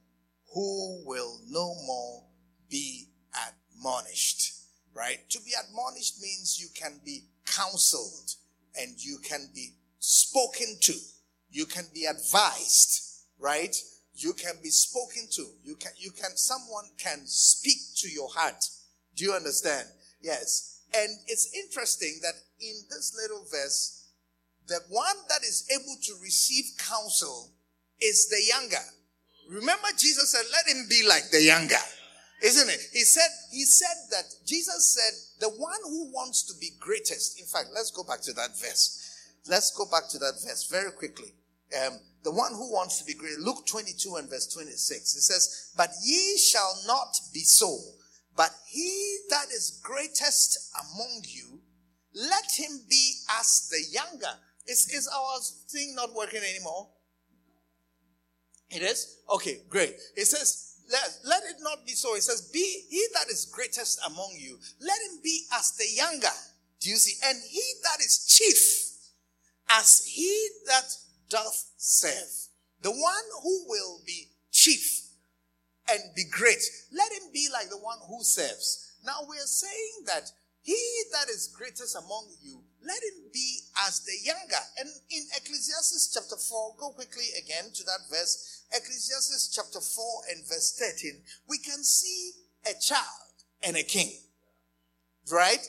who will no more be admonished, right? To be admonished means you can be counseled and you can be spoken to. You can be advised, right? You can be spoken to. You can, you can, someone can speak to your heart. Do you understand? Yes. And it's interesting that in this little verse, the one that is able to receive counsel is the younger. Remember Jesus said, let him be like the younger. Isn't it? He said, he said that Jesus said, the one who wants to be greatest. In fact, let's go back to that verse. Let's go back to that verse very quickly. Um, the one who wants to be great. Luke 22 and verse 26. It says, But ye shall not be so, but he that is greatest among you, let him be as the younger. Is, is our thing not working anymore? It is? Okay, great. It says, let, let it not be so. It says, Be he that is greatest among you, let him be as the younger. Do you see? And he that is chief, as he that doth serve. The one who will be chief and be great, let him be like the one who serves. Now we're saying that he that is greatest among you, let him be as the younger. And in Ecclesiastes chapter 4, go quickly again to that verse. Ecclesiastes chapter 4 and verse 13, we can see a child and a king. Right?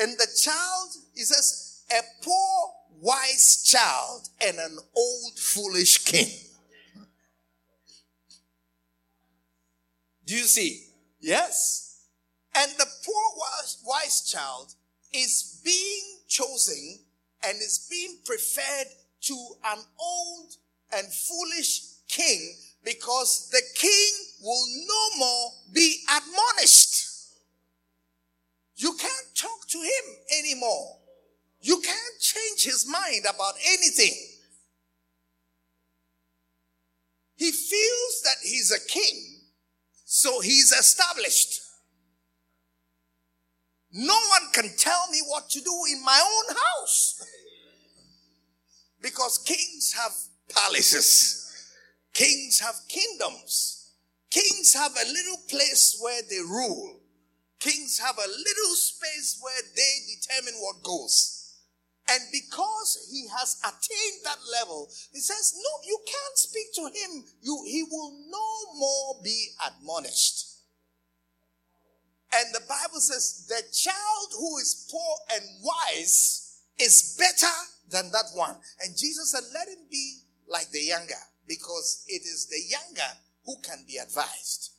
And the child, he says, a poor wise child and an old foolish king. Do you see? Yes. And the poor wise child is being chosen and is being preferred to an old and foolish king because the king will no more be admonished. You can't talk to him anymore. You can't change his mind about anything. He feels that he's a king, so he's established. No one can tell me what to do in my own house. Because kings have palaces, kings have kingdoms, kings have a little place where they rule, kings have a little space where they determine what goes. And because he has attained that level, he says, No, you can't speak to him. You, he will no more be admonished. And the Bible says, the child who is poor and wise is better than that one. And Jesus said, let him be like the younger, because it is the younger who can be advised.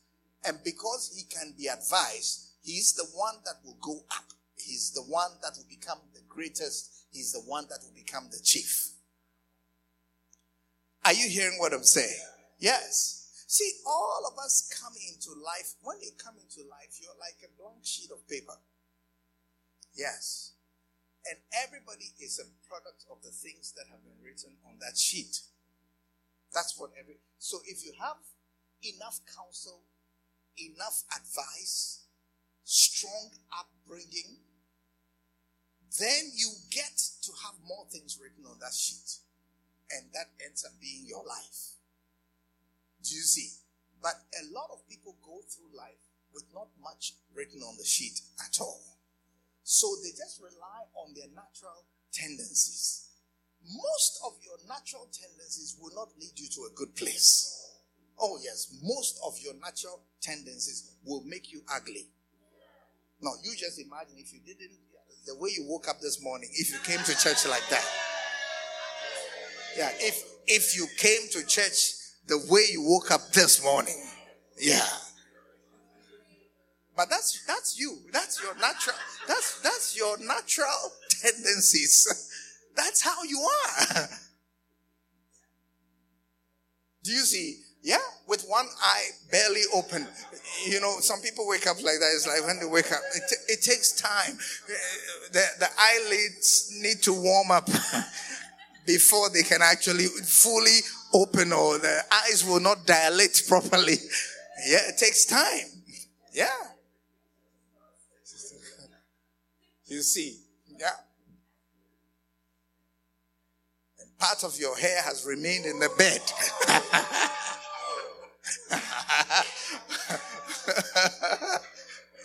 And because he can be advised, he's the one that will go up. He's the one that will become the greatest. He's the one that will become the chief. Are you hearing what I'm saying? Yes. See, all of us come into life. When you come into life, you're like a blank sheet of paper. Yes. And everybody is a product of the things that have been written on that sheet. That's what every. So if you have enough counsel, enough advice, strong upbringing, then you get to have more things written on that sheet. And that ends up being your life. Do you see? But a lot of people go through life with not much written on the sheet at all. So they just rely on their natural tendencies. Most of your natural tendencies will not lead you to a good place. Oh, yes, most of your natural tendencies will make you ugly. Now, you just imagine if you didn't, the way you woke up this morning, if you came to church like that. Yeah, if if you came to church the way you woke up this morning. Yeah. But that's that's you. That's your natural that's that's your natural tendencies. That's how you are. Do you see? Yeah, with one eye barely open. You know, some people wake up like that. It's like when they wake up, it, t- it takes time. Uh, the, the eyelids need to warm up before they can actually fully open or the eyes will not dilate properly. Yeah, it takes time. Yeah. You see, yeah. And part of your hair has remained in the bed.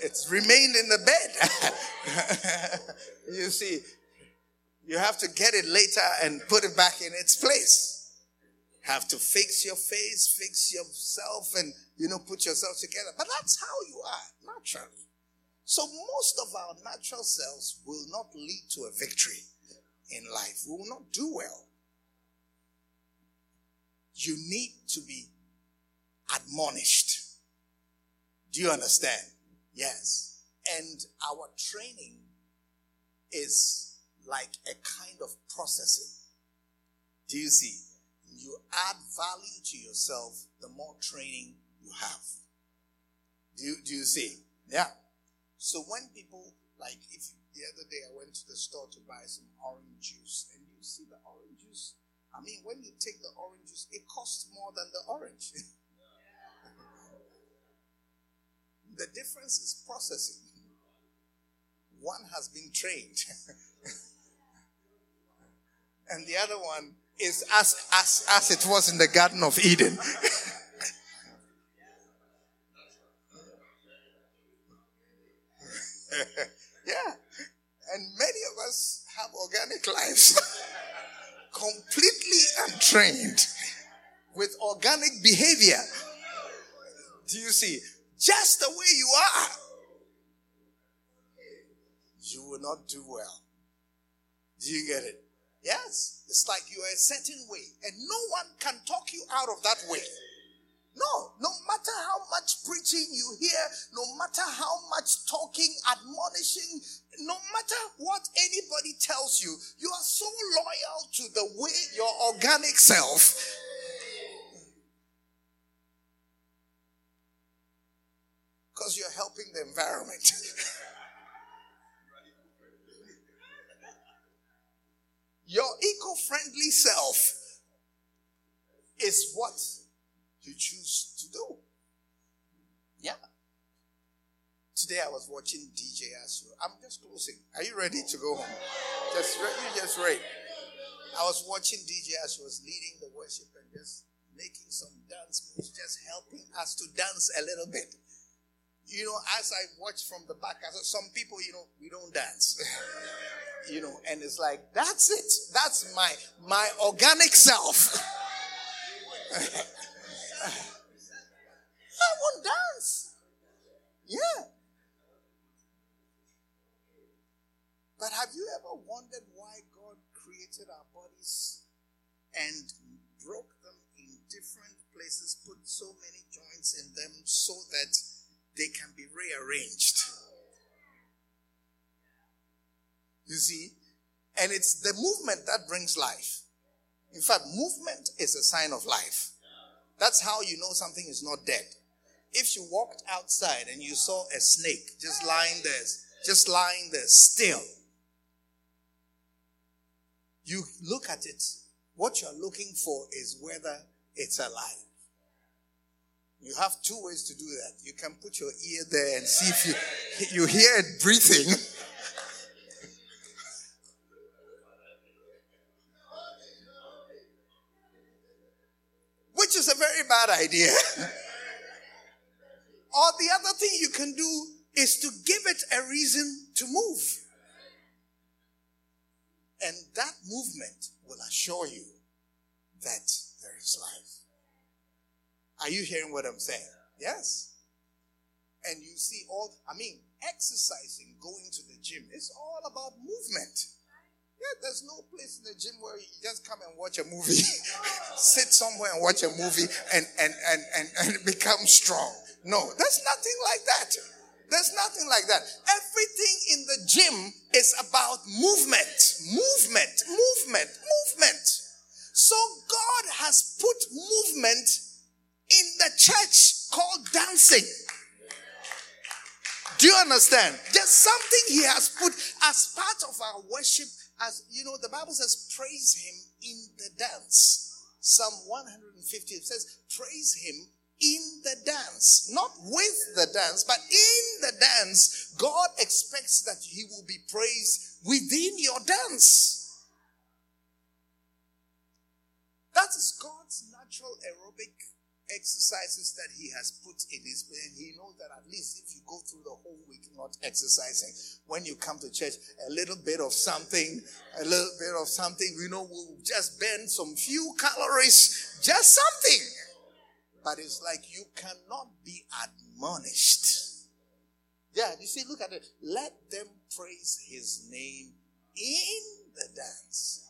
it's remained in the bed. you see, you have to get it later and put it back in its place have to fix your face, fix yourself, and you know, put yourself together. But that's how you are naturally. So most of our natural selves will not lead to a victory in life. We will not do well. You need to be admonished. Do you understand? Yes. And our training is like a kind of processing. Do you see? you add value to yourself, the more training you have. Do you, do you see? Yeah. So when people, like, if you, the other day I went to the store to buy some orange juice, and you see the orange juice. I mean, when you take the orange juice, it costs more than the orange. the difference is processing. One has been trained, and the other one is as, as, as it was in the Garden of Eden. yeah. And many of us have organic lives. Completely untrained with organic behavior. Do you see? Just the way you are, you will not do well. Do you get it? Yes. It's like you are a certain way, and no one can talk you out of that way. No, no matter how much preaching you hear, no matter how much talking, admonishing, no matter what anybody tells you, you are so loyal to the way your organic self. Because you're helping the environment. your eco friendly self is what you choose to do. Yeah. Today I was watching DJ Asher. I'm just closing. Are you ready to go home? Just you just ready. I was watching DJ Asher was leading the worship and just making some dance moves, just helping us to dance a little bit. You know, as I watch from the back, said, some people, you know, we don't dance. you know, and it's like, that's it. That's my my organic self. I won't dance. Yeah. But have you ever wondered why God created our bodies and broke them in different places, put so many joints in them so that they can be rearranged? You see? And it's the movement that brings life. In fact, movement is a sign of life. That's how you know something is not dead. If you walked outside and you saw a snake just lying there, just lying there still, you look at it. What you're looking for is whether it's alive. You have two ways to do that. You can put your ear there and see if you, you hear it breathing. which is a very bad idea. or the other thing you can do is to give it a reason to move. And that movement will assure you that there is life. Are you hearing what I'm saying? Yes. And you see all, I mean, exercising, going to the gym, it's all about movement. Yeah, there's no place in the gym where you just come and watch a movie, sit somewhere and watch a movie and, and, and, and, and become strong. No, there's nothing like that. There's nothing like that. Everything in the gym is about movement, movement, movement, movement. So God has put movement in the church called dancing. Do you understand? Just something He has put as part of our worship as you know, the Bible says, praise him in the dance. Psalm 150 it says, praise him in the dance. Not with the dance, but in the dance. God expects that he will be praised within your dance. That is God's natural aerobic exercises that he has put in his plan. He knows that at least if you go through the whole week not exercising, when you come to church, a little bit of something, a little bit of something, you know, will just burn some few calories, just something. But it's like you cannot be admonished. Yeah, you see, look at it. Let them praise his name in the dance.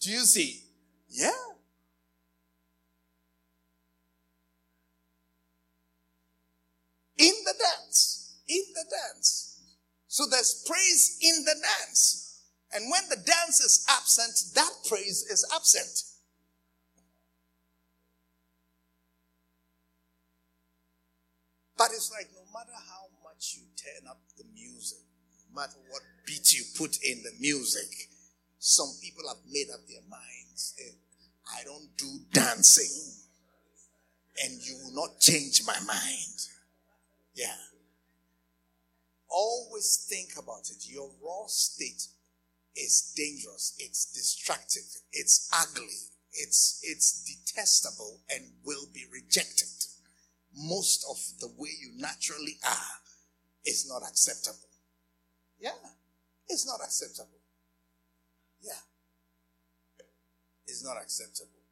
Do you see? Yeah. In the dance. In the dance. So there's praise in the dance. And when the dance is absent, that praise is absent. But it's like no matter how much you turn up the music, no matter what beat you put in the music, some people have made up their minds. Eh, I don't do dancing. And you will not change my mind. Yeah. Always think about it. Your raw state is dangerous. It's destructive. It's ugly. It's, it's detestable and will be rejected. Most of the way you naturally are It's not acceptable. Yeah, it's not acceptable. Yeah, it's not acceptable.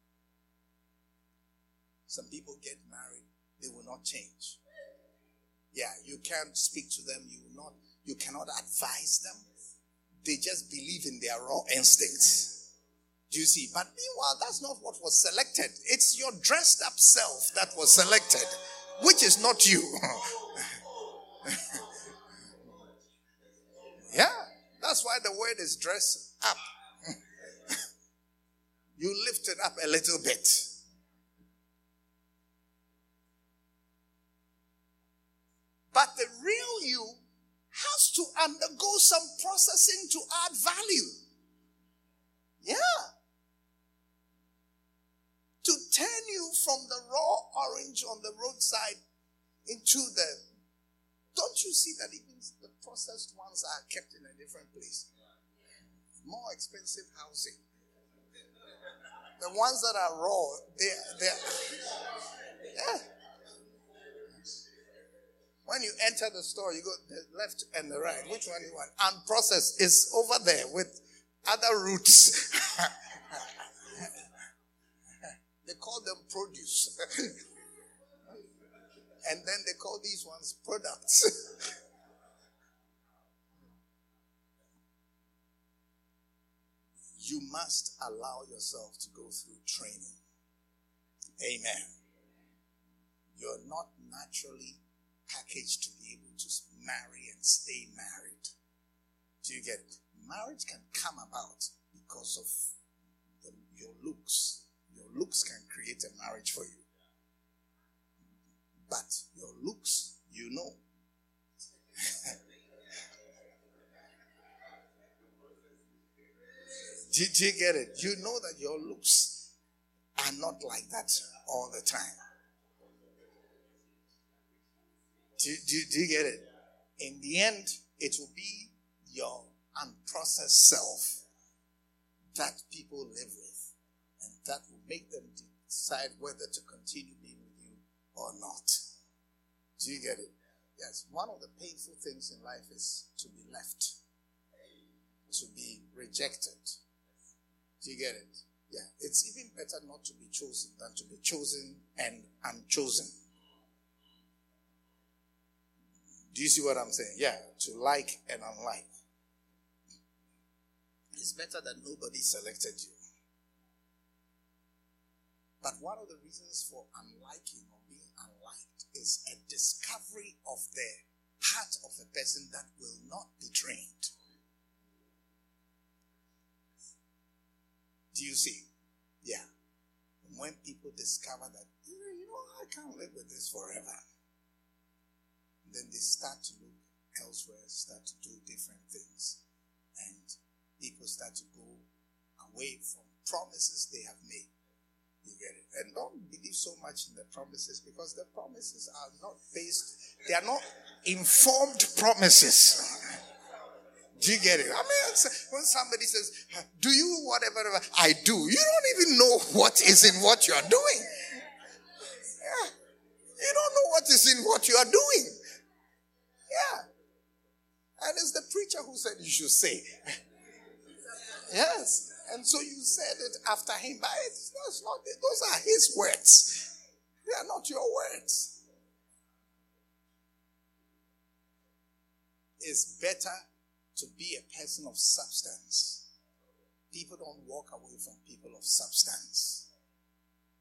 Some people get married, they will not change. Yeah, you can't speak to them, you will not, you cannot advise them. They just believe in their raw instincts. Do you see? But meanwhile, that's not what was selected. It's your dressed up self that was selected, which is not you. yeah, that's why the word is dress up. you lift it up a little bit. But the real you has to undergo some processing to add value. Yeah. To turn you from the raw orange on the roadside into the. Don't you see that even the processed ones are kept in a different place? More expensive housing. The ones that are raw, they're. they're. Yeah. When you enter the store, you go the left and the right. Which one you want? Unprocessed is over there with other roots. they call them produce. and then they call these ones products. you must allow yourself to go through training. Amen. You're not naturally package to be able to marry and stay married. Do you get it? Marriage can come about because of the, your looks. Your looks can create a marriage for you. But your looks, you know. Did you get it? You know that your looks are not like that all the time. Do, do, do you get it? In the end, it will be your unprocessed self that people live with. And that will make them decide whether to continue being with you or not. Do you get it? Yes. One of the painful things in life is to be left, to be rejected. Do you get it? Yeah. It's even better not to be chosen than to be chosen and unchosen. Do you see what I'm saying? Yeah, to like and unlike. It's better that nobody selected you. But one of the reasons for unliking or being unliked is a discovery of the heart of a person that will not be trained. Do you see? Yeah. when people discover that, you know, I can't live with this forever then they start to look elsewhere, start to do different things. And people start to go away from promises they have made. You get it? And don't believe so much in the promises because the promises are not based, they are not informed promises. Do you get it? I mean, when somebody says, Do you whatever I do, you don't even know what is in what you are doing. Yeah. You don't know what is in what you are doing. Yeah. And it's the preacher who said you should say. yes. And so you said it after him, but it's not, it's not, those are his words. They are not your words. It's better to be a person of substance. People don't walk away from people of substance.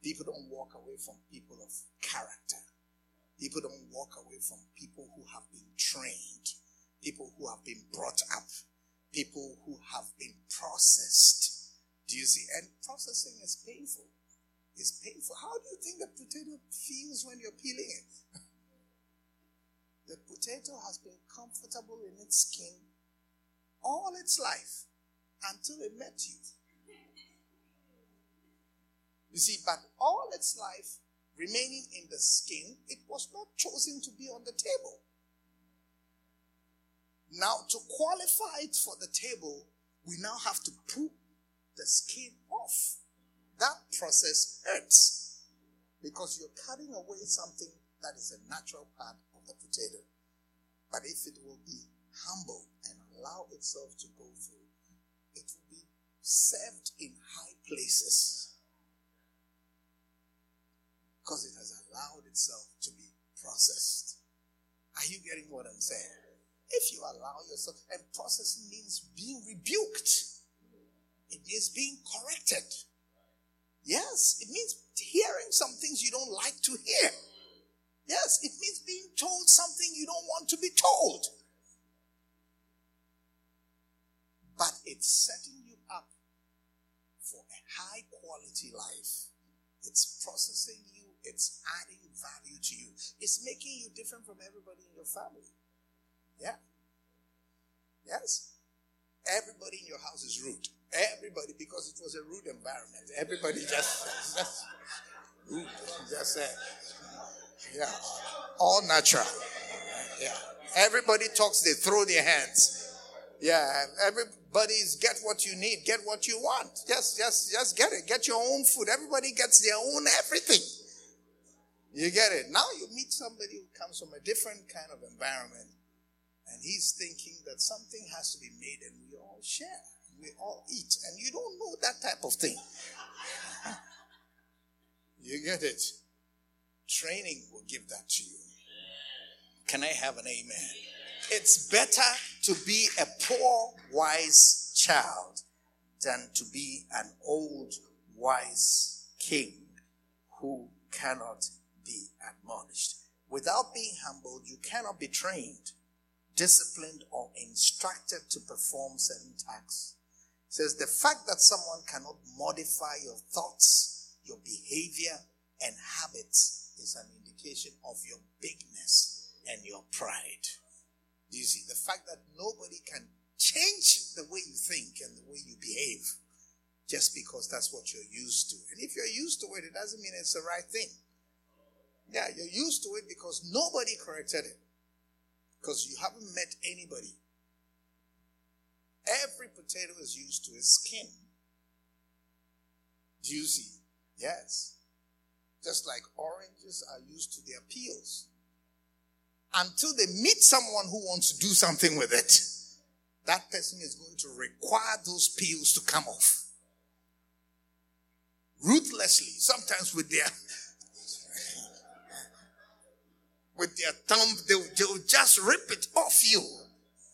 People don't walk away from people of character. People don't walk away from people who have been trained, people who have been brought up, people who have been processed. Do you see? And processing is painful. It's painful. How do you think the potato feels when you're peeling it? the potato has been comfortable in its skin all its life until it met you. You see, but all its life, remaining in the skin, it was not chosen to be on the table. Now, to qualify it for the table, we now have to pull the skin off. That process hurts because you're cutting away something that is a natural part of the potato. But if it will be humble and allow itself to go through, it will be served in high places. Because it has allowed itself to be processed. Are you getting what I'm saying? If you allow yourself, and processing means being rebuked, it means being corrected. Yes, it means hearing some things you don't like to hear. Yes, it means being told something you don't want to be told. But it's setting you up for a high quality life. It's processing you, it's adding value to you, it's making you different from everybody in your family. Yeah. Yes? Everybody in your house is rude. Everybody, because it was a rude environment. Everybody just, just rude. Just said, yeah. All natural. Yeah. Everybody talks, they throw their hands. Yeah. Everybody's get what you need, get what you want. Just, just, just get it. Get your own food. Everybody gets their own everything. You get it. Now you meet somebody who comes from a different kind of environment and he's thinking that something has to be made and we all share. We all eat. And you don't know that type of thing. you get it. Training will give that to you. Can I have an amen? It's better to be a poor, wise child than to be an old, wise king who cannot be admonished. Without being humbled, you cannot be trained, disciplined, or instructed to perform certain tasks. It says the fact that someone cannot modify your thoughts, your behavior, and habits is an indication of your bigness and your pride. Do you see? The fact that nobody can change the way you think and the way you behave just because that's what you're used to. And if you're used to it, it doesn't mean it's the right thing. Yeah, you're used to it because nobody corrected it. Because you haven't met anybody. Every potato is used to its skin. Do you see? Yes. Just like oranges are used to their peels. Until they meet someone who wants to do something with it, that person is going to require those peels to come off. Ruthlessly, sometimes with their with their thumb, they'll, they'll just rip it off you.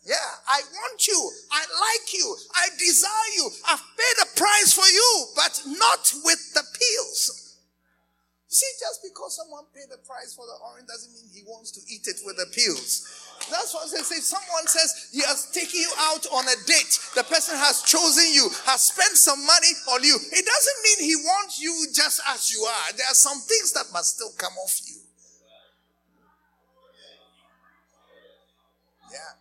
Yeah, I want you. I like you. I desire you. I've paid a price for you, but not with the peels. See, just because someone paid the price for the orange doesn't mean he wants to eat it with the peels. That's what I say. If someone says he has taken you out on a date, the person has chosen you, has spent some money on you, it doesn't mean he wants you just as you are. There are some things that must still come off you. Yeah.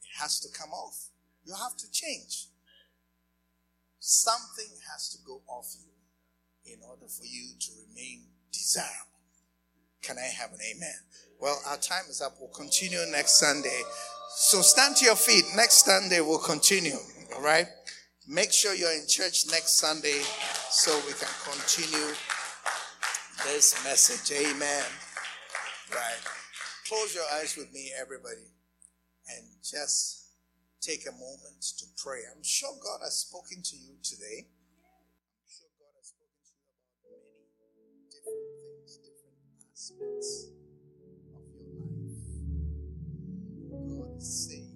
It has to come off. You have to change. Something has to go off you in order for you to remain desirable. Can I have an amen? Well, our time is up. We'll continue next Sunday. So stand to your feet. Next Sunday, we'll continue. All right? Make sure you're in church next Sunday so we can continue this message. Amen. Right. Close your eyes with me, everybody, and just take a moment to pray. I'm sure God has spoken to you today. I'm sure God has spoken to you about many different things, different aspects of your life. God is saying,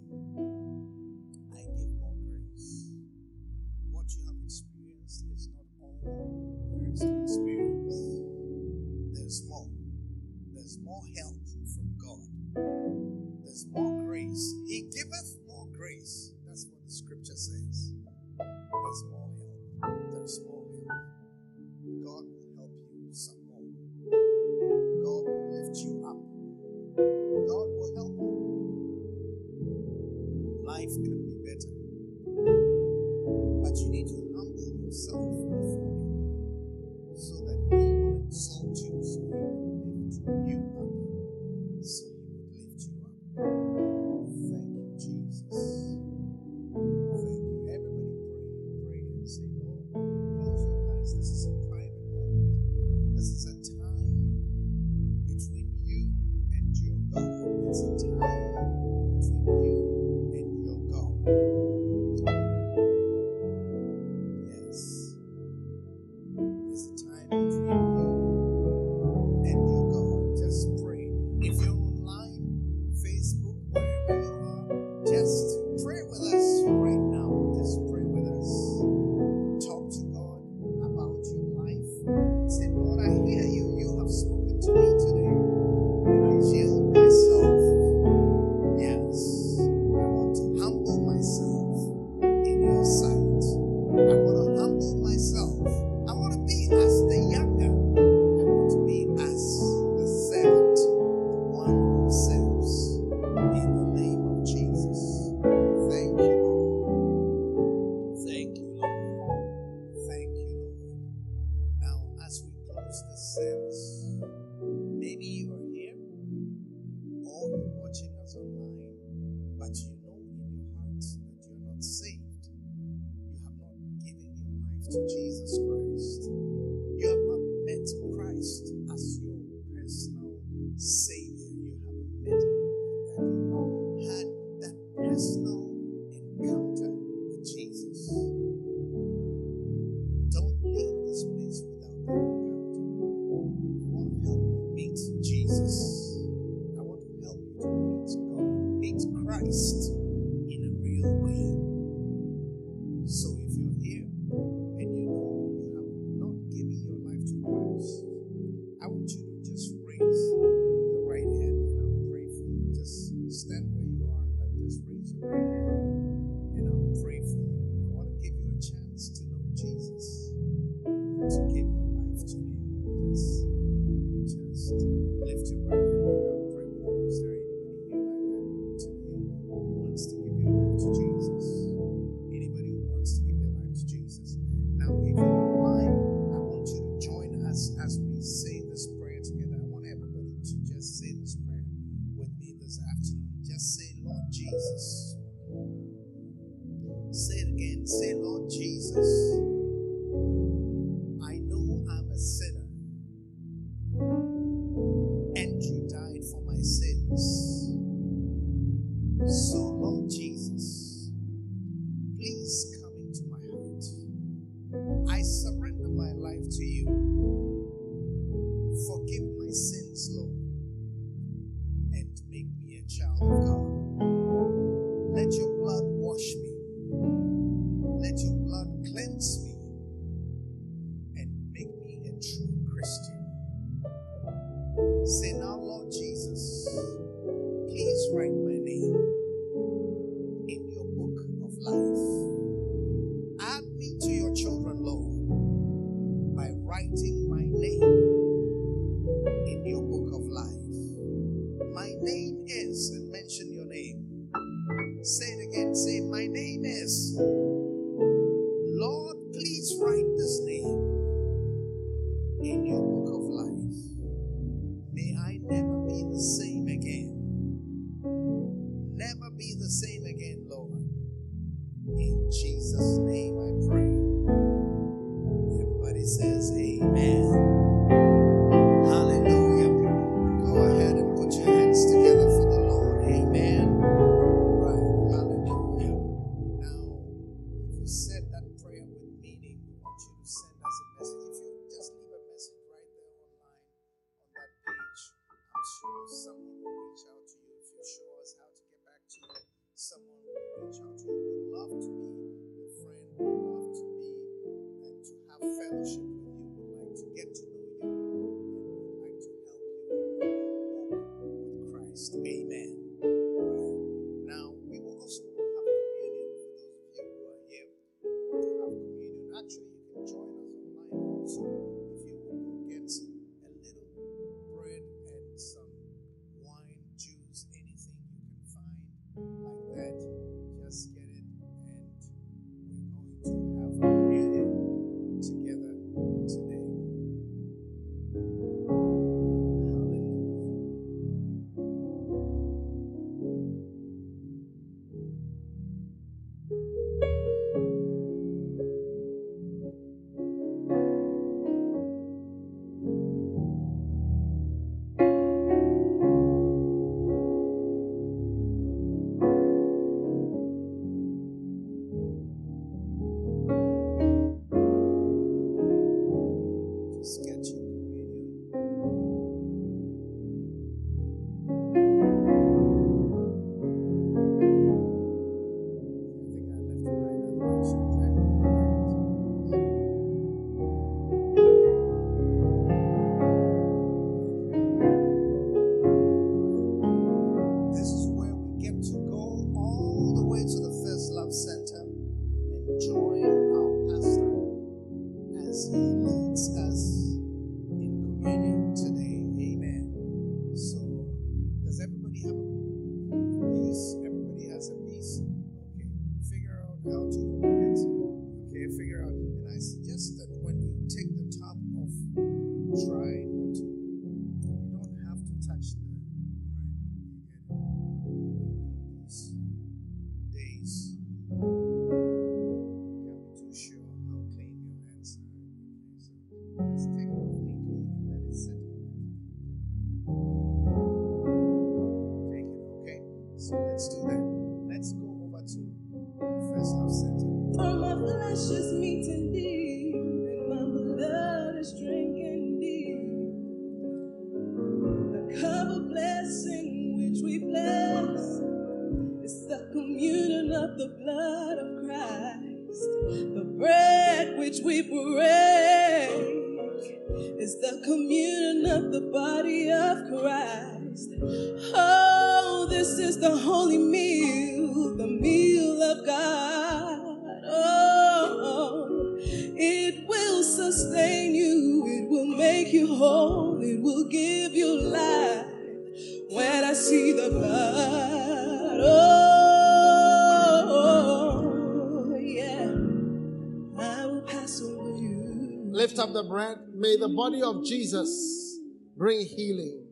Jesus bring healing.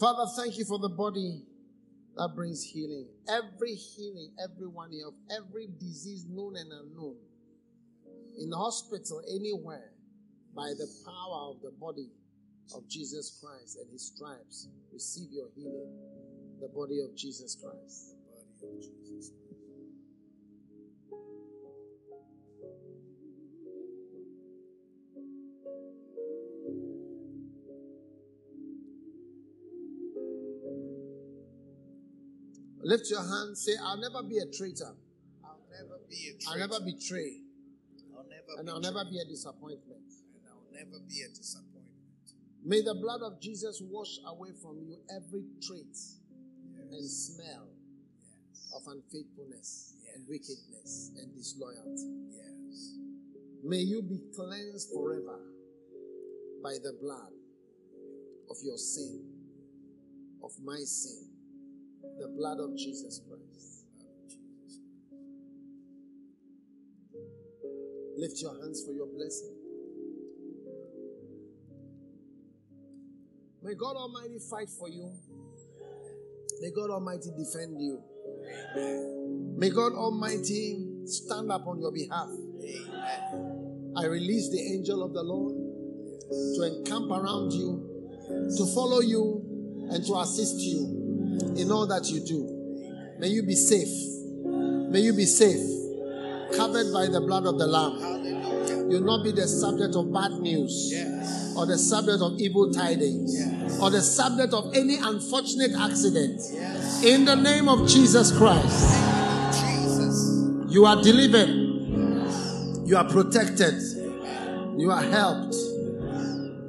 Father, thank you for the body that brings healing. Every healing, everyone here, of every disease known and unknown, in the hospital, anywhere, by the power of the body of Jesus Christ and his stripes, receive your healing. The body of Jesus Christ. Lift your hand, say, I'll never be a traitor. I'll never be a I'll never betray. I'll never And I'll never be a disappointment. And I'll never be a disappointment. May the blood of Jesus wash away from you every trait and smell Yes. of unfaithfulness and wickedness and disloyalty. Yes. May you be cleansed forever by the blood of your sin, of my sin, the blood of Jesus Christ. Lift your hands for your blessing. May God Almighty fight for you. May God Almighty defend you. May God Almighty stand up on your behalf. I release the angel of the Lord to encamp around you, to follow you, and to assist you in all that you do. May you be safe. May you be safe, covered by the blood of the Lamb. You'll not be the subject of bad news Yes. or the subject of evil tidings Yes. or the subject of any unfortunate accident. Yes. In the name of Jesus Christ, Jesus. you are delivered, you are protected, you are helped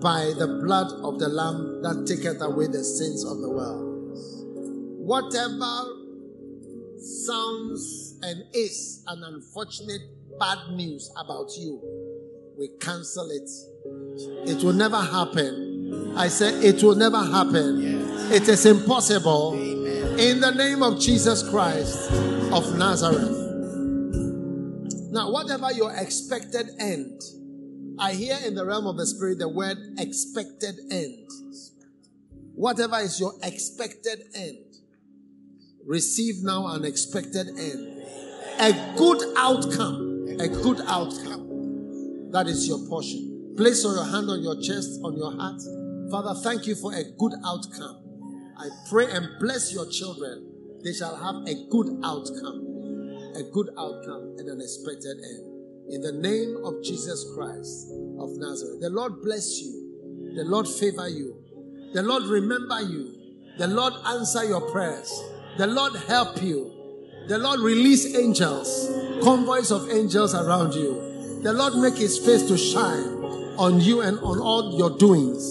by the blood of the Lamb that taketh away the sins of the world. Whatever sounds and is an unfortunate bad news about you, we cancel it. It will never happen. I said it will never happen. It is impossible. In the name of Jesus Christ of Nazareth. Now, whatever your expected end, I hear in the realm of the spirit the word expected end. Whatever is your expected end, receive now an expected end. A good outcome. A good outcome. That is your portion. Place your hand on your chest, on your heart. Father, thank you for a good outcome. I pray and bless your children. They shall have a good outcome. A good outcome and an expected end. In the name of Jesus Christ of Nazareth. The Lord bless you. The Lord favor you. The Lord remember you. The Lord answer your prayers. The Lord help you. The Lord release angels, convoys of angels around you. The Lord make his face to shine on you and on all your doings.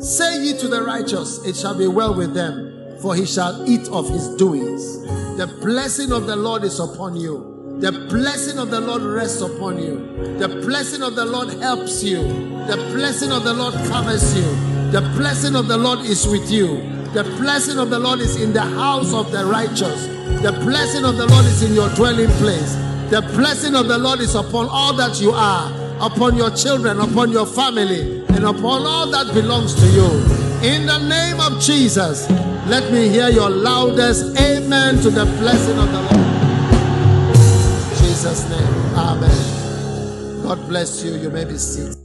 Say ye to the righteous, it shall be well with them, for he shall eat of his doings. The blessing of the Lord is upon you. The blessing of the Lord rests upon you. The blessing of the Lord helps you. The blessing of the Lord covers you. The blessing of the Lord is with you. The blessing of the Lord is in the house of the righteous. The blessing of the Lord is in your dwelling place. The blessing of the Lord is upon all that you are, upon your children, upon your family, and upon all that belongs to you. In the name of Jesus, let me hear your loudest amen to the blessing of the Lord. In Jesus' name, amen. God bless you. You may be seated.